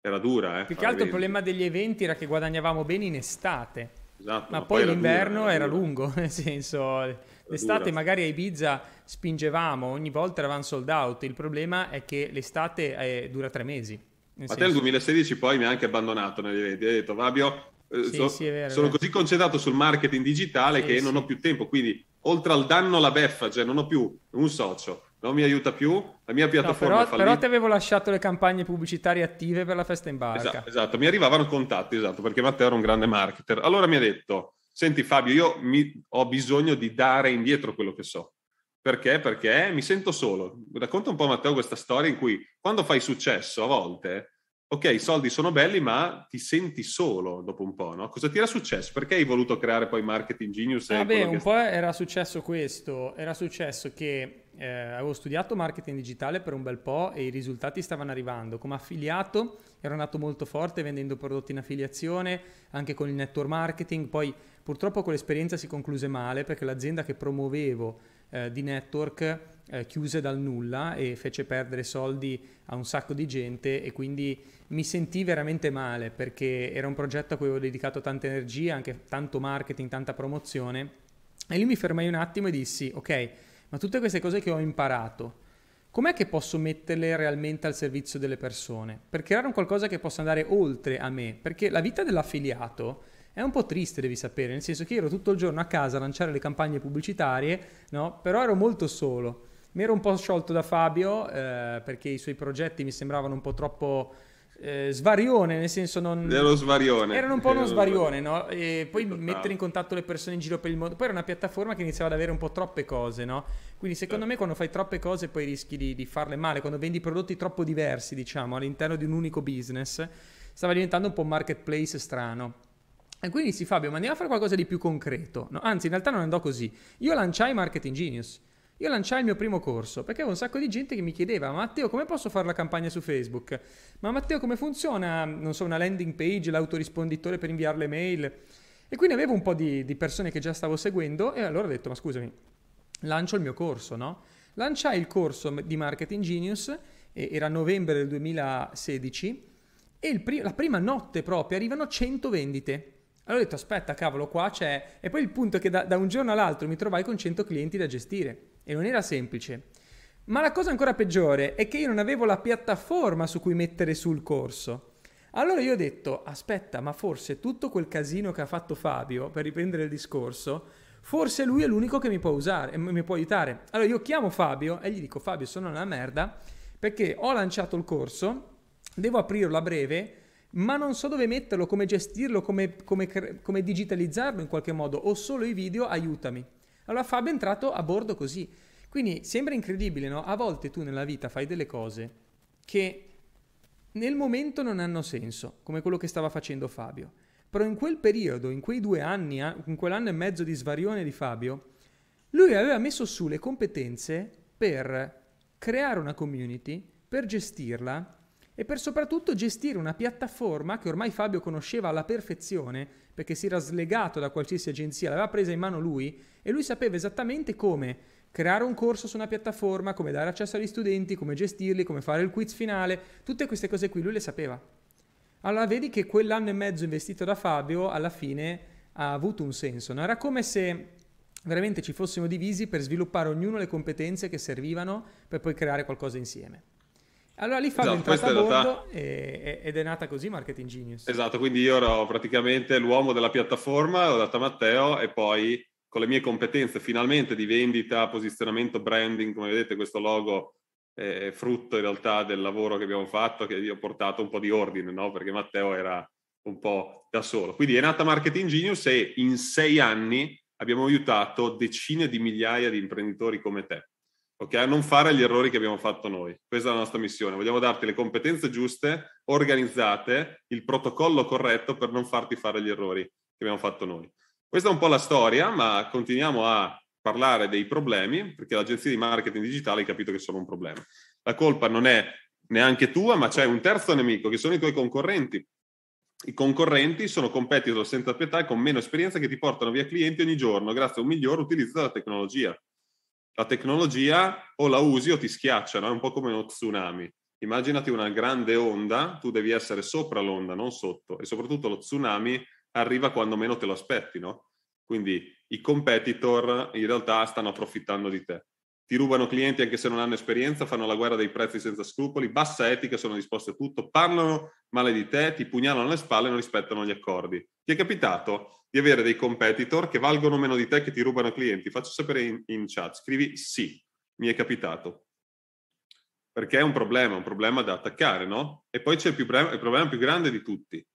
era dura. Eh, Più che altro il problema degli eventi era che guadagnavamo bene in estate. Esatto, ma, ma poi, poi l'inverno dura, era, era lungo, nel senso, l'estate dura. magari a Ibiza spingevamo, ogni volta eravamo sold out, il problema è che l'estate è, dura tre mesi. Ma senso... te nel 2016 poi mi ha anche abbandonato negli eventi, hai detto Fabio, eh, sì, so, sì, vero, sono così concentrato sul marketing digitale sì, che non ho più tempo, quindi oltre al danno alla beffa, cioè non ho più un socio, non mi aiuta più, la mia piattaforma no, però, però ti avevo lasciato le campagne pubblicitarie attive per la festa in barca. Esatto, esatto, mi arrivavano contatti, esatto, perché Matteo era un grande marketer. Allora mi ha detto, senti Fabio, io mi, ho bisogno di dare indietro quello che so. Perché? Perché mi sento solo. Racconta un po' Matteo questa storia in cui quando fai successo a volte ok, i soldi sono belli, ma ti senti solo dopo un po', no? Cosa ti era successo? Perché hai voluto creare poi Marketing Genius? Vabbè, un che... po' era successo questo, era successo che eh, avevo studiato marketing digitale per un bel po' e i risultati stavano arrivando. Come affiliato ero andato molto forte vendendo prodotti in affiliazione, anche con il network marketing, poi purtroppo quell'esperienza si concluse male perché l'azienda che promuovevo eh, di network eh, chiuse dal nulla e fece perdere soldi a un sacco di gente e quindi mi sentii veramente male perché era un progetto a cui avevo dedicato tanta energia, anche tanto marketing, tanta promozione e lì mi fermai un attimo e dissi ok, ma tutte queste cose che ho imparato, com'è che posso metterle realmente al servizio delle persone? Per creare un qualcosa che possa andare oltre a me, perché la vita dell'affiliato è un po' triste, devi sapere, nel senso che ero tutto il giorno a casa a lanciare le campagne pubblicitarie, no? Però ero molto solo. Mi ero un po' sciolto da Fabio eh, perché i suoi progetti mi sembravano un po' troppo eh, svarione, nel senso non... Ero svarione. Erano un po' uno svarione, no? E poi Totale. mettere in contatto le persone in giro per il mondo. Poi era una piattaforma che iniziava ad avere un po' troppe cose, no? Quindi secondo me quando fai troppe cose poi rischi di, di farle male, quando vendi prodotti troppo diversi, diciamo, all'interno di un unico business, stava diventando un po' un marketplace strano. E quindi sì, Fabio, ma andiamo a fare qualcosa di più concreto. No, anzi, in realtà non andò così. Io lanciai Marketing Genius. Io lanciai il mio primo corso perché avevo un sacco di gente che mi chiedeva: Matteo, come posso fare la campagna su Facebook? Ma Matteo, come funziona, non so, una landing page, l'autorisponditore per inviare le mail? E quindi avevo un po' di, di persone che già stavo seguendo e allora ho detto: Ma scusami, lancio il mio corso, no? Lanciai il corso di Marketing Genius, era novembre del 2016, e pri- la prima notte proprio arrivano 100 vendite. Allora ho detto, aspetta, cavolo, qua c'è... E poi il punto è che da, da un giorno all'altro mi trovai con 100 clienti da gestire. E non era semplice. Ma la cosa ancora peggiore è che io non avevo la piattaforma su cui mettere sul corso. Allora io ho detto, aspetta, ma forse tutto quel casino che ha fatto Fabio, per riprendere il discorso, forse lui è l'unico che mi può usare, mi può aiutare. Allora io chiamo Fabio e gli dico, Fabio, sono una merda perché ho lanciato il corso, devo aprirlo a breve, ma non so dove metterlo, come gestirlo, come, come, come digitalizzarlo in qualche modo, ho solo i video, aiutami. Allora Fabio è entrato a bordo così. Quindi sembra incredibile, no? A volte tu nella vita fai delle cose che nel momento non hanno senso, come quello che stava facendo Fabio. Però in quel periodo, in quei due anni, in quell'anno e mezzo di svarione di Fabio, lui aveva messo su le competenze per creare una community, per gestirla e per soprattutto gestire una piattaforma che ormai Fabio conosceva alla perfezione perché si era slegato da qualsiasi agenzia, l'aveva presa in mano lui e lui sapeva esattamente come creare un corso su una piattaforma, come dare accesso agli studenti, come gestirli, come fare il quiz finale, tutte queste cose qui lui le sapeva. Allora vedi che quell'anno e mezzo investito da Fabio alla fine ha avuto un senso, no? era come se veramente ci fossimo divisi per sviluppare ognuno le competenze che servivano per poi creare qualcosa insieme. Allora lì Fabio esatto, è entrato a bordo e, ed è nata così Marketing Genius. Esatto, quindi io ero praticamente l'uomo della piattaforma, l'ho data a Matteo e poi con le mie competenze finalmente di vendita, posizionamento, branding, come vedete questo logo è frutto in realtà del lavoro che abbiamo fatto, che io ho portato un po' di ordine, no? perché Matteo era un po' da solo. Quindi è nata Marketing Genius e in sei anni abbiamo aiutato decine di migliaia di imprenditori come te ok? A non fare gli errori che abbiamo fatto noi. Questa è la nostra missione. Vogliamo darti le competenze giuste, organizzate, il protocollo corretto per non farti fare gli errori che abbiamo fatto noi. Questa è un po' la storia, ma continuiamo a parlare dei problemi, perché l'agenzia di marketing digitale ha capito che sono un problema. la colpa non è neanche tua, ma c'è un terzo nemico che sono i tuoi concorrenti. I concorrenti sono competitor senza pietà e con meno esperienza che ti portano via clienti ogni giorno grazie a un miglior utilizzo della tecnologia. La tecnologia o la usi o ti schiaccia, no? è un po' come uno tsunami. Immaginati una grande onda, tu devi essere sopra l'onda, non sotto, e soprattutto lo tsunami arriva quando meno te lo aspetti, no? Quindi i competitor in realtà stanno approfittando di te ti rubano clienti anche se non hanno esperienza, fanno la guerra dei prezzi senza scrupoli, bassa etica, sono disposti a tutto, parlano male di te, ti pugnalano alle spalle e non rispettano gli accordi. Ti è capitato di avere dei competitor che valgono meno di te che ti rubano clienti? Faccio sapere in, in chat, scrivi sì, mi è capitato. Perché è un problema, un problema da attaccare, no? E poi c'è il, più, il problema più grande di tutti.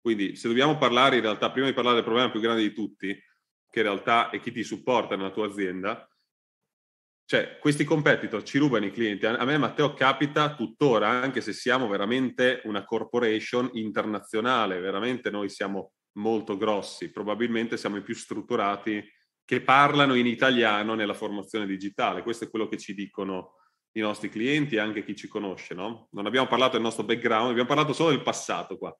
Quindi se dobbiamo parlare in realtà, prima di parlare del problema più grande di tutti, che in realtà è chi ti supporta nella tua azienda, cioè, questi competitor ci rubano i clienti. A me, Matteo, capita tuttora, anche se siamo veramente una corporation internazionale, veramente noi siamo molto grossi, probabilmente siamo i più strutturati che parlano in italiano nella formazione digitale. Questo è quello che ci dicono i nostri clienti e anche chi ci conosce, no? Non abbiamo parlato del nostro background, abbiamo parlato solo del passato qua.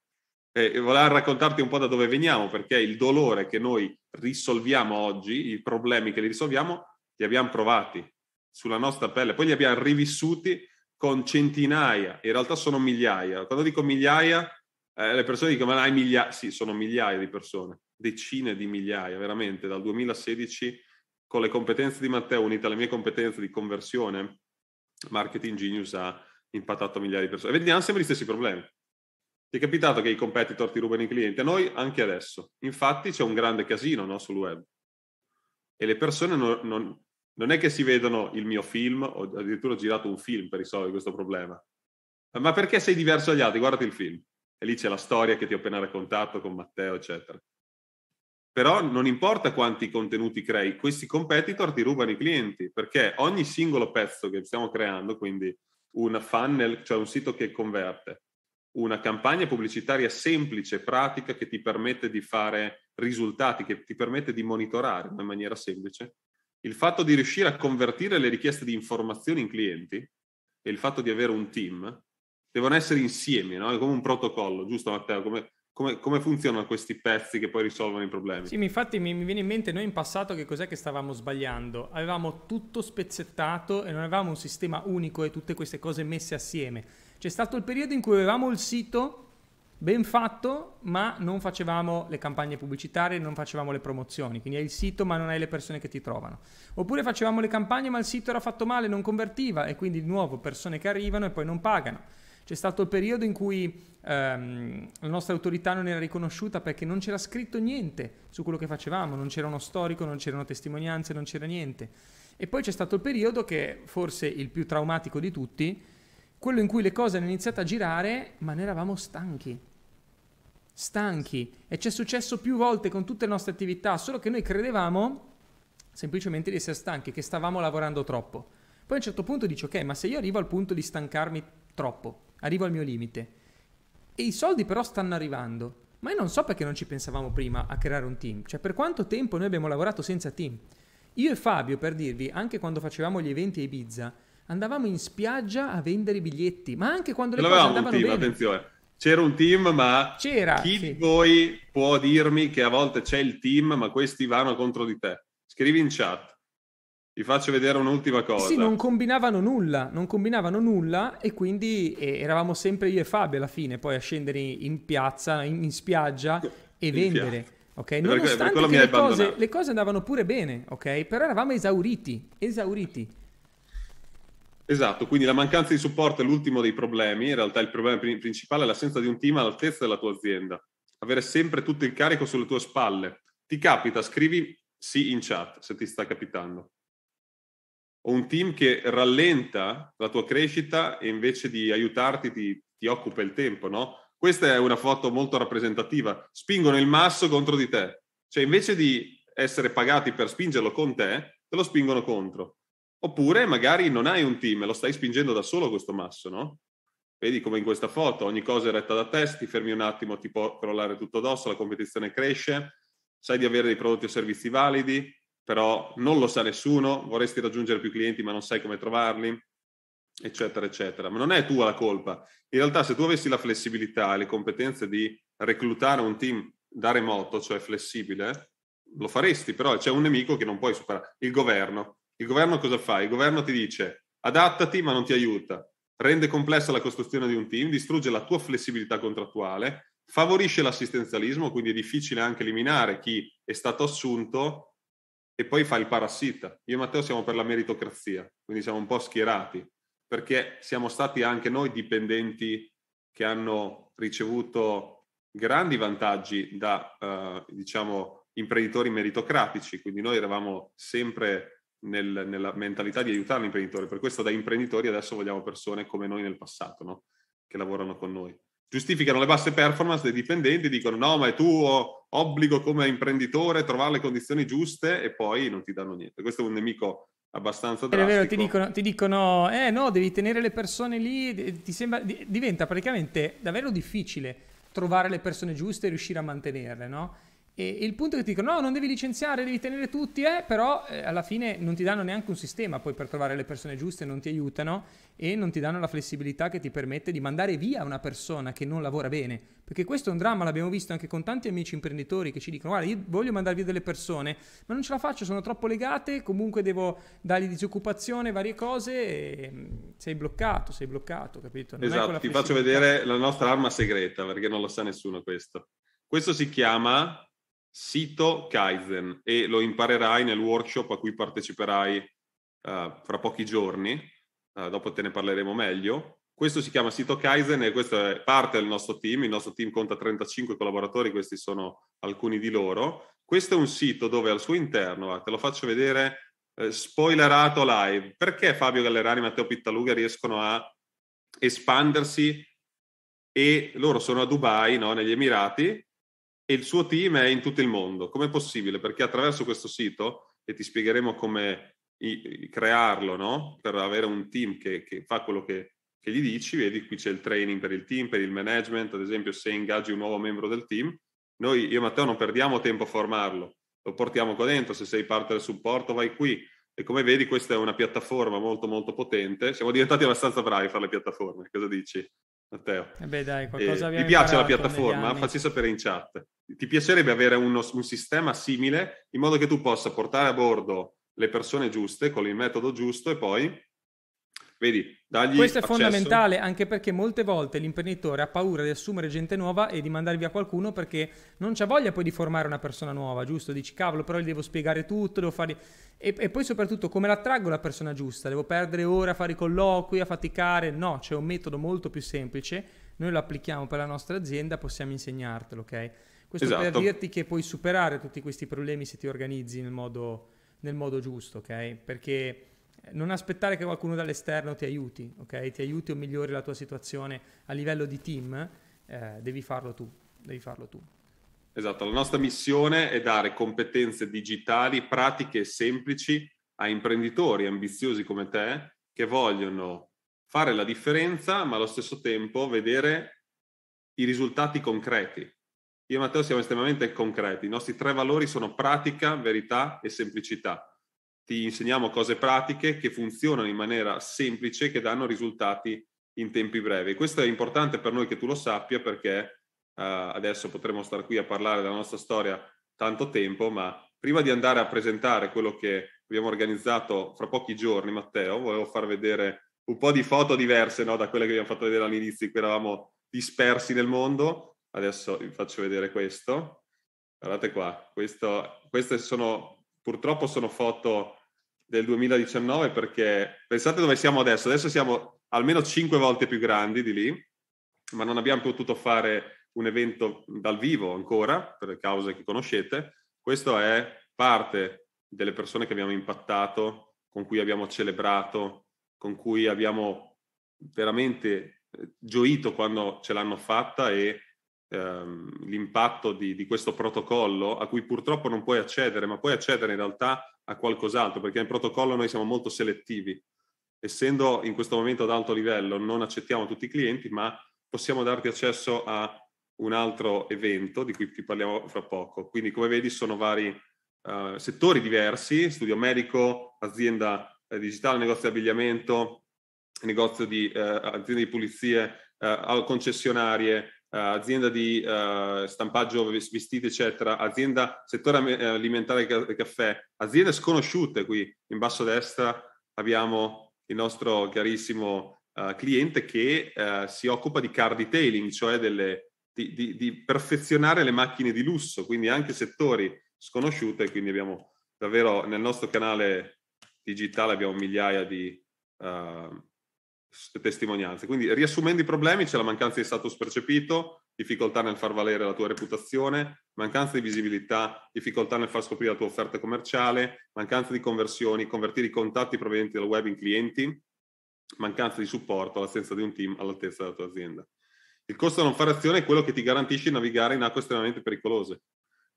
E volevo raccontarti un po' da dove veniamo, perché il dolore che noi risolviamo oggi, i problemi che li risolviamo, li abbiamo provati sulla nostra pelle, poi li abbiamo rivissuti con centinaia, in realtà sono migliaia. Quando dico migliaia, eh, le persone dicono ma hai migliaia, sì, sono migliaia di persone, decine di migliaia, veramente, dal 2016 con le competenze di Matteo unite alle mie competenze di conversione, Marketing Genius ha impattato migliaia di persone. E vediamo sempre gli stessi problemi. Ti è capitato che i competitor ti rubano i clienti? A noi anche adesso. Infatti c'è un grande casino no, sul web. E le persone non, non, non è che si vedono il mio film, ho addirittura girato un film per risolvere questo problema. Ma perché sei diverso dagli altri? Guardati il film. E lì c'è la storia che ti ho appena raccontato con Matteo, eccetera. Però non importa quanti contenuti crei, questi competitor ti rubano i clienti, perché ogni singolo pezzo che stiamo creando, quindi un funnel, cioè un sito che converte, una campagna pubblicitaria semplice, pratica, che ti permette di fare risultati, che ti permette di monitorare in maniera semplice, il fatto di riuscire a convertire le richieste di informazioni in clienti e il fatto di avere un team devono essere insieme, no? È come un protocollo, giusto Matteo? Come, come, come, funzionano questi pezzi che poi risolvono i problemi? Sì, infatti mi, mi, viene in mente noi in passato che cos'è che stavamo sbagliando. Avevamo tutto spezzettato e non avevamo un sistema unico e tutte queste cose messe assieme. C'è stato il periodo in cui avevamo il sito ben fatto, ma non facevamo le campagne pubblicitarie, non facevamo le promozioni, quindi hai il sito ma non hai le persone che ti trovano. Oppure facevamo le campagne ma il sito era fatto male, non convertiva e quindi di nuovo persone che arrivano e poi non pagano. C'è stato il periodo in cui ehm, la nostra autorità non era riconosciuta perché non c'era scritto niente su quello che facevamo, non c'era uno storico, non c'erano testimonianze, non c'era niente. E poi c'è stato il periodo che forse il più traumatico di tutti, quello in cui le cose hanno iniziato a girare ma ne eravamo stanchi stanchi e ci è successo più volte con tutte le nostre attività, solo che noi credevamo semplicemente di essere stanchi, che stavamo lavorando troppo. Poi a un certo punto dici ok, ma se io arrivo al punto di stancarmi troppo, arrivo al mio limite e i soldi però stanno arrivando, ma io non so perché non ci pensavamo prima a creare un team, cioè per quanto tempo noi abbiamo lavorato senza team. Io e Fabio, per dirvi, anche quando facevamo gli eventi a Ibiza, andavamo in spiaggia a vendere i biglietti, ma anche quando le cose andavano team, bene. Attenzione c'era un team, ma c'era, chi sì. di voi può dirmi che a volte c'è il team, ma questi vanno contro di te? Scrivi in chat. Ti faccio vedere un'ultima cosa. Sì, non combinavano nulla, non combinavano nulla e quindi eh, eravamo sempre io e Fabio alla fine, poi a scendere in piazza, in, in spiaggia e in vendere. Ok, nonostante per, per le, cose, le cose andavano pure bene, ok? Però eravamo esauriti, esauriti. Esatto, quindi la mancanza di supporto è l'ultimo dei problemi, in realtà il problema principale è l'assenza di un team all'altezza della tua azienda, avere sempre tutto il carico sulle tue spalle. Ti capita, scrivi sì in chat se ti sta capitando. O un team che rallenta la tua crescita e invece di aiutarti ti, ti occupa il tempo, no? Questa è una foto molto rappresentativa. Spingono il masso contro di te. Cioè invece di essere pagati per spingerlo con te, te lo spingono contro. Oppure magari non hai un team, lo stai spingendo da solo questo masso, no? Vedi come in questa foto, ogni cosa è retta da te, ti fermi un attimo, ti può crollare tutto addosso, la competizione cresce, sai di avere dei prodotti o servizi validi, però non lo sa nessuno, vorresti raggiungere più clienti ma non sai come trovarli. eccetera, eccetera. Ma non è tua la colpa. In realtà, se tu avessi la flessibilità e le competenze di reclutare un team da remoto, cioè flessibile, lo faresti, però c'è un nemico che non puoi superare, il governo. Il governo cosa fa? Il governo ti dice adattati ma non ti aiuta, rende complessa la costruzione di un team, distrugge la tua flessibilità contrattuale, favorisce l'assistenzialismo, quindi è difficile anche eliminare chi è stato assunto e poi fa il parassita. Io e Matteo siamo per la meritocrazia, quindi siamo un po' schierati, perché siamo stati anche noi dipendenti che hanno ricevuto grandi vantaggi da, uh, diciamo, imprenditori meritocratici, quindi noi eravamo sempre nel, nella mentalità di aiutare l'imprenditore, per questo da imprenditori adesso vogliamo persone come noi nel passato, no? che lavorano con noi. Giustificano le basse performance dei dipendenti, dicono no, ma è tuo obbligo come imprenditore trovare le condizioni giuste e poi non ti danno niente. Questo è un nemico abbastanza drastico. È vero, ti dicono, ti dicono, eh no, devi tenere le persone lì, ti sembra, diventa praticamente davvero difficile trovare le persone giuste e riuscire a mantenerle, no? E il punto è che ti dicono: no, non devi licenziare, devi tenere tutti, eh, però eh, alla fine non ti danno neanche un sistema poi per trovare le persone giuste, non ti aiutano e non ti danno la flessibilità che ti permette di mandare via una persona che non lavora bene. Perché questo è un dramma, l'abbiamo visto anche con tanti amici imprenditori che ci dicono: guarda, io voglio mandare via delle persone, ma non ce la faccio, sono troppo legate, comunque devo dargli disoccupazione, varie cose, e mm, sei bloccato, sei bloccato, capito? Non esatto, ti faccio vedere la nostra arma segreta, perché non lo sa nessuno questo. Questo si chiama sito Kaizen e lo imparerai nel workshop a cui parteciperai uh, fra pochi giorni, uh, dopo te ne parleremo meglio. Questo si chiama sito Kaizen e questo è parte del nostro team, il nostro team conta 35 collaboratori, questi sono alcuni di loro. Questo è un sito dove al suo interno, te lo faccio vedere eh, spoilerato live, perché Fabio Gallerani e Matteo Pittaluga riescono a espandersi e loro sono a Dubai, no, negli Emirati, e il suo team è in tutto il mondo. Com'è possibile? Perché attraverso questo sito, e ti spiegheremo come i, crearlo, no? per avere un team che, che fa quello che, che, gli dici, vedi qui c'è il training per il team, per il management, ad esempio se ingaggi un nuovo membro del team, noi, io e Matteo, non perdiamo tempo a formarlo, lo portiamo qua dentro, se sei parte del supporto vai qui. E come vedi questa è una piattaforma molto molto potente, siamo diventati abbastanza bravi a fare le piattaforme, cosa dici? Matteo. Eh beh, dai, eh, ti piace la piattaforma? Facci sapere in chat. Ti piacerebbe avere uno, un sistema simile in modo che tu possa portare a bordo le persone giuste con il metodo giusto e poi Vedi, dagli Questo è accesso... fondamentale anche perché molte volte l'imprenditore ha paura di assumere gente nuova e di mandare via qualcuno perché non c'ha voglia poi di formare una persona nuova, giusto? Dici cavolo, però gli devo spiegare tutto, devo fare... E, e poi soprattutto come l'attraggo la persona giusta? Devo perdere ore a fare i colloqui, a faticare? No, c'è un metodo molto più semplice, noi lo applichiamo per la nostra azienda, possiamo insegnartelo, ok? Questo esatto. per dirti che puoi superare tutti questi problemi se ti organizzi nel modo, nel modo giusto, ok? Perché non aspettare che qualcuno dall'esterno ti aiuti, ok? Ti aiuti o migliori la tua situazione a livello di team, eh, devi farlo tu, devi farlo tu. Esatto, la nostra missione è dare competenze digitali, pratiche e semplici a imprenditori ambiziosi come te che vogliono fare la differenza, ma allo stesso tempo vedere i risultati concreti. Io e Matteo siamo estremamente concreti, i nostri tre valori sono pratica, verità e semplicità ti insegniamo cose pratiche che funzionano in maniera semplice, che danno risultati in tempi brevi. Questo è importante per noi che tu lo sappia perché uh, adesso potremo stare qui a parlare della nostra storia tanto tempo, ma prima di andare a presentare quello che abbiamo organizzato fra pochi giorni, Matteo, volevo far vedere un po' di foto diverse no, da quelle che abbiamo fatto vedere all'inizio, in cui eravamo dispersi nel mondo. Adesso vi faccio vedere questo. Guardate qua, questo, queste sono, purtroppo sono foto del 2019 perché pensate dove siamo adesso, adesso siamo almeno cinque volte più grandi di lì, ma non abbiamo potuto fare un evento dal vivo ancora per le cause che conoscete. Questo è parte delle persone che abbiamo impattato, con cui abbiamo celebrato, con cui abbiamo veramente eh, gioito quando ce l'hanno fatta e ehm, l'impatto di, di, questo protocollo a cui purtroppo non puoi accedere, ma puoi accedere in realtà a qualcos'altro, perché nel protocollo noi siamo molto selettivi. Essendo in questo momento ad alto livello, non accettiamo tutti i clienti, ma possiamo darti accesso a un altro evento di cui ti parliamo fra poco. Quindi, come vedi, sono vari uh, settori diversi, studio medico, azienda eh, digitale, negozio di abbigliamento, negozio di eh, aziende di pulizie, eh, concessionarie, eh, azienda di eh, stampaggio vestiti, eccetera, azienda settore eh, alimentare e caffè, aziende sconosciute qui. In basso a destra abbiamo il nostro carissimo cliente che si occupa di car detailing, cioè delle, di, di, di, perfezionare le macchine di lusso, quindi anche settori sconosciute, quindi abbiamo davvero nel nostro canale digitale abbiamo migliaia di uh, testimonianze. Quindi riassumendo i problemi c'è la mancanza di status percepito, difficoltà nel far valere la tua reputazione, mancanza di visibilità, difficoltà nel far scoprire la tua offerta commerciale, mancanza di conversioni, convertire i contatti provenienti dal web in clienti, mancanza di supporto, l'assenza di un team all'altezza della tua azienda. Il costo da non fare azione è quello che ti garantisce di navigare in acque estremamente pericolose.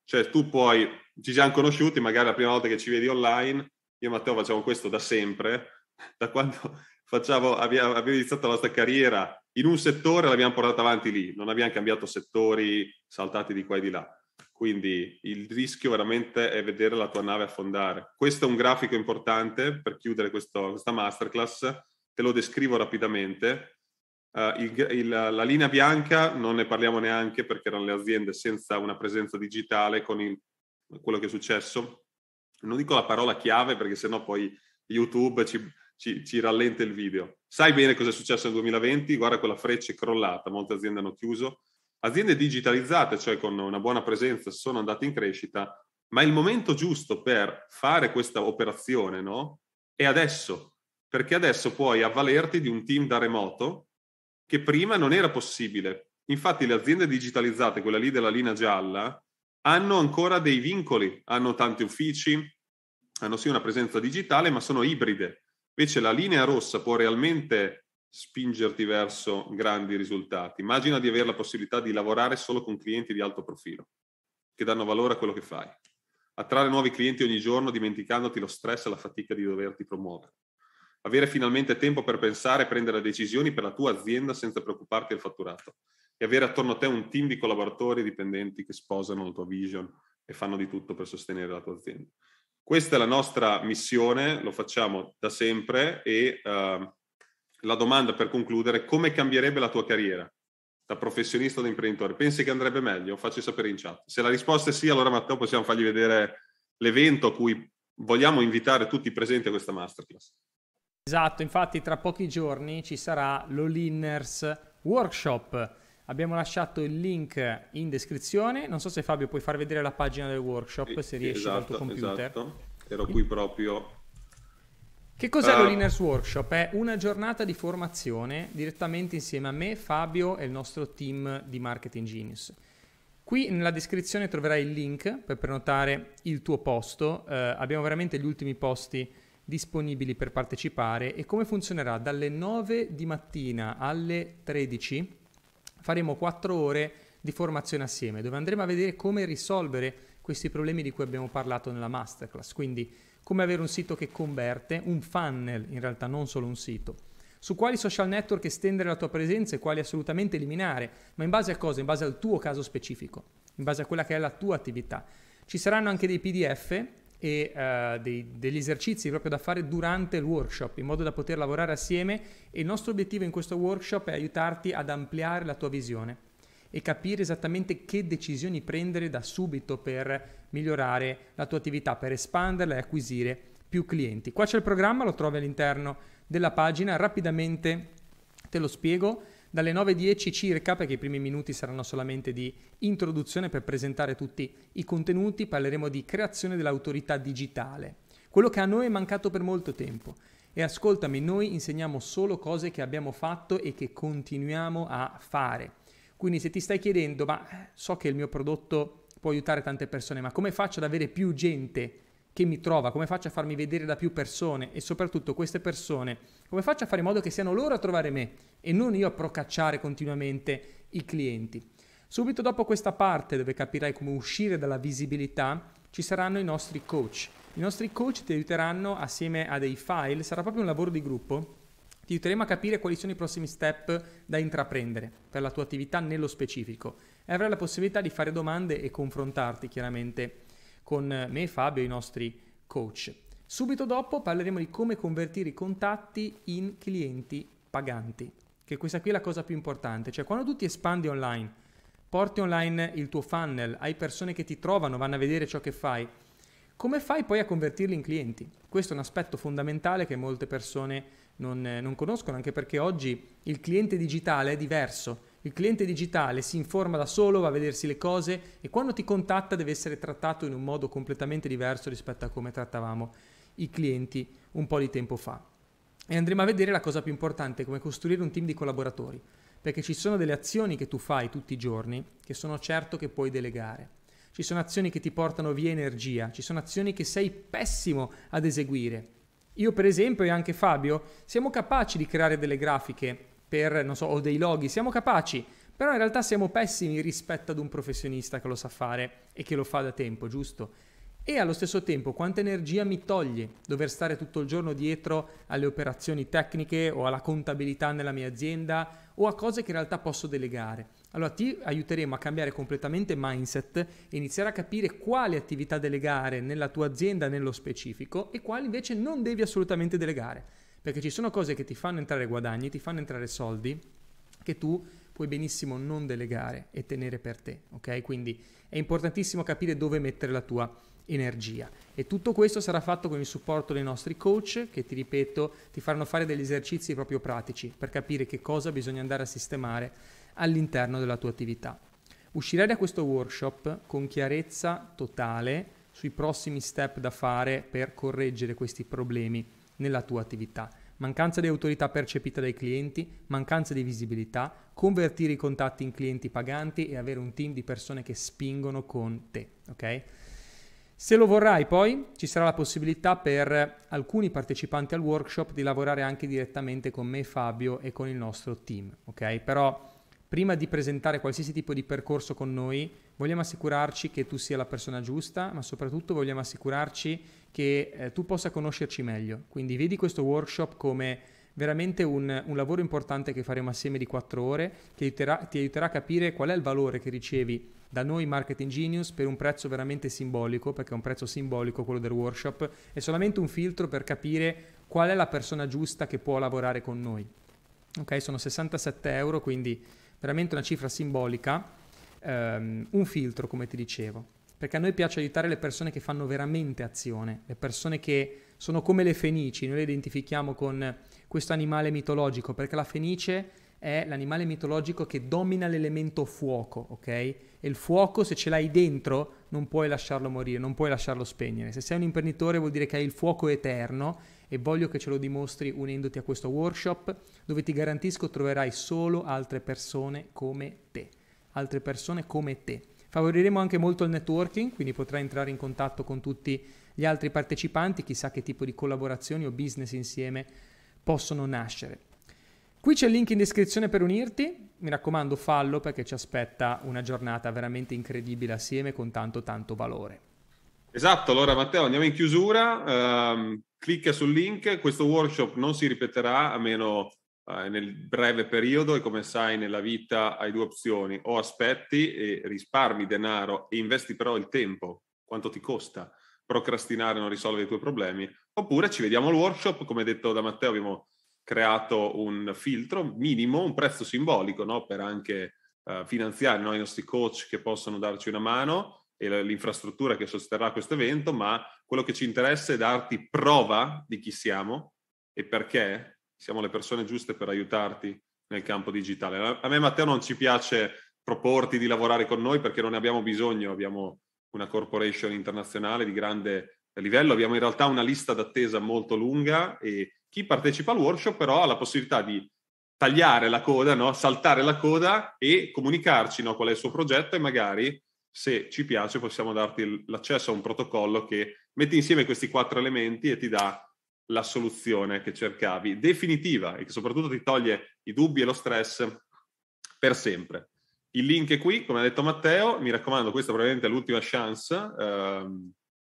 Cioè tu puoi, ci siamo conosciuti, magari la prima volta che ci vedi online, io e Matteo facciamo questo da sempre, da quando facciamo, abbiamo, abbiamo iniziato la nostra carriera in un settore l'abbiamo portata avanti lì, non abbiamo cambiato settori saltati di qua e di là. Quindi il rischio veramente è vedere la tua nave affondare. Questo è un grafico importante per chiudere questo, questa masterclass, te lo descrivo rapidamente. Uh, il, il, la linea bianca non ne parliamo neanche perché erano le aziende senza una presenza digitale con il, quello che è successo. Non dico la parola chiave perché sennò poi YouTube ci, ci, ci rallenta il video. Sai bene cosa è successo nel 2020? Guarda quella freccia è crollata, molte aziende hanno chiuso. Aziende digitalizzate, cioè con una buona presenza, sono andate in crescita, ma il momento giusto per fare questa operazione no? è adesso, perché adesso puoi avvalerti di un team da remoto che prima non era possibile. Infatti le aziende digitalizzate, quella lì della linea gialla, hanno ancora dei vincoli, hanno tanti uffici, hanno sì una presenza digitale, ma sono ibride. Invece la linea rossa può realmente spingerti verso grandi risultati. Immagina di avere la possibilità di lavorare solo con clienti di alto profilo, che danno valore a quello che fai. Attrarre nuovi clienti ogni giorno dimenticandoti lo stress e la fatica di doverti promuovere. Avere finalmente tempo per pensare e prendere decisioni per la tua azienda senza preoccuparti del fatturato. E avere attorno a te un team di collaboratori e dipendenti che sposano la tua vision e fanno di tutto per sostenere la tua azienda. Questa è la nostra missione, lo facciamo da sempre e uh, la domanda per concludere, come cambierebbe la tua carriera da professionista o da imprenditore? Pensi che andrebbe meglio? Facci sapere in chat. Se la risposta è sì, allora Matteo possiamo fargli vedere l'evento a cui vogliamo invitare tutti i presenti a questa masterclass. Esatto, infatti tra pochi giorni ci sarà l'Olinners Workshop. Abbiamo lasciato il link in descrizione. Non so se Fabio puoi far vedere la pagina del workshop se riesci esatto, dal tuo computer. Esatto. Ero qui proprio. Che cos'è uh, l'Olinners Workshop? È una giornata di formazione direttamente insieme a me, Fabio e il nostro team di Marketing Genius. Qui nella descrizione troverai il link per prenotare il tuo posto. Uh, abbiamo veramente gli ultimi posti disponibili per partecipare e come funzionerà dalle 9 di mattina alle 13 faremo 4 ore di formazione assieme dove andremo a vedere come risolvere questi problemi di cui abbiamo parlato nella masterclass, quindi come avere un sito che converte, un funnel in realtà, non solo un sito, su quali social network estendere la tua presenza e quali assolutamente eliminare, ma in base a cosa? In base al tuo caso specifico, in base a quella che è la tua attività. Ci saranno anche dei PDF e uh, dei, degli esercizi proprio da fare durante il workshop in modo da poter lavorare assieme e il nostro obiettivo in questo workshop è aiutarti ad ampliare la tua visione e capire esattamente che decisioni prendere da subito per migliorare la tua attività, per espanderla e acquisire più clienti. Qua c'è il programma, lo trovi all'interno della pagina, rapidamente te lo spiego. Dalle 9.10 circa, perché i primi minuti saranno solamente di introduzione per presentare tutti i contenuti, parleremo di creazione dell'autorità digitale, quello che a noi è mancato per molto tempo. E ascoltami, noi insegniamo solo cose che abbiamo fatto e che continuiamo a fare. Quindi se ti stai chiedendo, ma so che il mio prodotto può aiutare tante persone, ma come faccio ad avere più gente che mi trova, come faccio a farmi vedere da più persone e soprattutto queste persone, come faccio a fare in modo che siano loro a trovare me e non io a procacciare continuamente i clienti. Subito dopo questa parte dove capirai come uscire dalla visibilità ci saranno i nostri coach. I nostri coach ti aiuteranno assieme a dei file, sarà proprio un lavoro di gruppo, ti aiuteremo a capire quali sono i prossimi step da intraprendere per la tua attività nello specifico e avrai la possibilità di fare domande e confrontarti chiaramente con me, Fabio e i nostri coach. Subito dopo parleremo di come convertire i contatti in clienti paganti, che questa qui è la cosa più importante, cioè quando tu ti espandi online, porti online il tuo funnel, hai persone che ti trovano, vanno a vedere ciò che fai, come fai poi a convertirli in clienti? Questo è un aspetto fondamentale che molte persone non, non conoscono, anche perché oggi il cliente digitale è diverso. Il cliente digitale si informa da solo, va a vedersi le cose e quando ti contatta deve essere trattato in un modo completamente diverso rispetto a come trattavamo i clienti un po' di tempo fa. E andremo a vedere la cosa più importante, come costruire un team di collaboratori, perché ci sono delle azioni che tu fai tutti i giorni che sono certo che puoi delegare ci sono azioni che ti portano via energia, ci sono azioni che sei pessimo ad eseguire. Io per esempio e anche Fabio siamo capaci di creare delle grafiche per, non so, o dei loghi, siamo capaci, però in realtà siamo pessimi rispetto ad un professionista che lo sa fare e che lo fa da tempo, giusto? E allo stesso tempo quanta energia mi toglie dover stare tutto il giorno dietro alle operazioni tecniche o alla contabilità nella mia azienda o a cose che in realtà posso delegare. Allora ti aiuteremo a cambiare completamente mindset e iniziare a capire quali attività delegare nella tua azienda nello specifico e quali invece non devi assolutamente delegare. Perché ci sono cose che ti fanno entrare guadagni, ti fanno entrare soldi, che tu puoi benissimo non delegare e tenere per te. Ok? Quindi è importantissimo capire dove mettere la tua energia. E tutto questo sarà fatto con il supporto dei nostri coach che, ti ripeto, ti faranno fare degli esercizi proprio pratici per capire che cosa bisogna andare a sistemare all'interno della tua attività. Uscirai da questo workshop con chiarezza totale sui prossimi step da fare per correggere questi problemi nella tua attività. Mancanza di autorità percepita dai clienti, mancanza di visibilità, convertire i contatti in clienti paganti e avere un team di persone che spingono con te, ok? Se lo vorrai poi ci sarà la possibilità per alcuni partecipanti al workshop di lavorare anche direttamente con me Fabio e con il nostro team, ok? Però prima di presentare qualsiasi tipo di percorso con noi, vogliamo assicurarci che tu sia la persona giusta, ma soprattutto vogliamo assicurarci che eh, tu possa conoscerci meglio. Quindi vedi questo workshop come veramente un, un, lavoro importante che faremo assieme di quattro ore, che aiuterà, ti aiuterà a capire qual è il valore che ricevi da noi Marketing Genius per un prezzo veramente simbolico, perché è un prezzo simbolico quello del workshop, è solamente un filtro per capire qual è la persona giusta che può lavorare con noi. Ok, sono 67 euro, quindi veramente una cifra simbolica, ehm, un filtro come ti dicevo, perché a noi piace aiutare le persone che fanno veramente azione, le persone che sono come le fenici, noi le identifichiamo con questo animale mitologico, perché la fenice è l'animale mitologico che domina l'elemento fuoco, ok? E il fuoco se ce l'hai dentro non puoi lasciarlo morire, non puoi lasciarlo spegnere. Se sei un imprenditore vuol dire che hai il fuoco eterno e voglio che ce lo dimostri unendoti a questo workshop dove ti garantisco troverai solo altre persone come te, altre persone come te. Favoriremo anche molto il networking, quindi potrai entrare in contatto con tutti gli altri partecipanti, chissà che tipo di collaborazioni o business insieme possono nascere. Qui c'è il link in descrizione per unirti, mi raccomando fallo perché ci aspetta una giornata veramente incredibile assieme con tanto tanto valore. Esatto, allora Matteo andiamo in chiusura, um, clicca sul link, questo workshop non si ripeterà a meno uh, nel breve periodo e come sai nella vita hai due opzioni, o aspetti e risparmi denaro e investi però il tempo, quanto ti costa procrastinare non risolvere i tuoi problemi, oppure ci vediamo al workshop, come detto da Matteo abbiamo creato un filtro minimo, un prezzo simbolico no? per anche uh, finanziare no? i nostri coach che possono darci una mano e l'infrastruttura che sosterrà questo evento, ma quello che ci interessa è darti prova di chi siamo e perché siamo le persone giuste per aiutarti nel campo digitale. A me Matteo non ci piace proporti di lavorare con noi perché non ne abbiamo bisogno, abbiamo una corporation internazionale di grande livello, abbiamo in realtà una lista d'attesa molto lunga e chi partecipa al workshop però ha la possibilità di tagliare la coda, no? saltare la coda e comunicarci no? qual è il suo progetto e magari se ci piace possiamo darti l'accesso a un protocollo che mette insieme questi quattro elementi e ti dà la soluzione che cercavi, definitiva e che soprattutto ti toglie i dubbi e lo stress per sempre. Il link è qui, come ha detto Matteo, mi raccomando, questa probabilmente è l'ultima chance.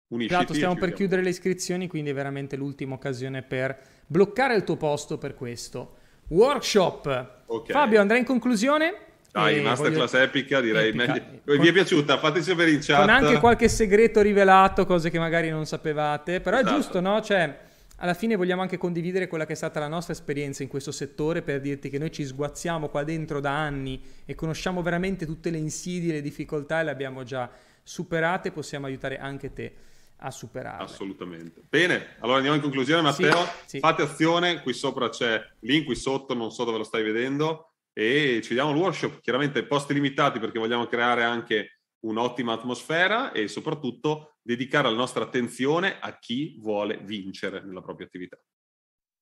Unisciti esatto, stiamo per chiudere le iscrizioni, quindi è veramente l'ultima occasione per bloccare il tuo posto per questo workshop. Okay. Fabio, andrei in conclusione. Dai, masterclass voglio... epica, direi. Epica. Meglio... Con... Vi è piaciuta? Fateci sapere in chat. Con anche qualche segreto rivelato, cose che magari non sapevate. Però esatto. è giusto, no? Cioè, alla fine vogliamo anche condividere quella che è stata la nostra esperienza in questo settore per dirti che noi ci sguazziamo qua dentro da anni e conosciamo veramente tutte le insidie, le difficoltà e le abbiamo già superate, possiamo aiutare anche te a superarle. Assolutamente. Bene, allora andiamo in conclusione Matteo, sì, sì. fate azione, qui sopra c'è link, qui sotto non so dove lo stai vedendo e ci diamo il workshop, chiaramente posti limitati perché vogliamo creare anche un'ottima atmosfera e soprattutto dedicare la nostra attenzione a chi vuole vincere nella propria attività.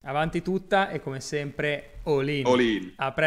Avanti tutta e come sempre all in. All in. A presto.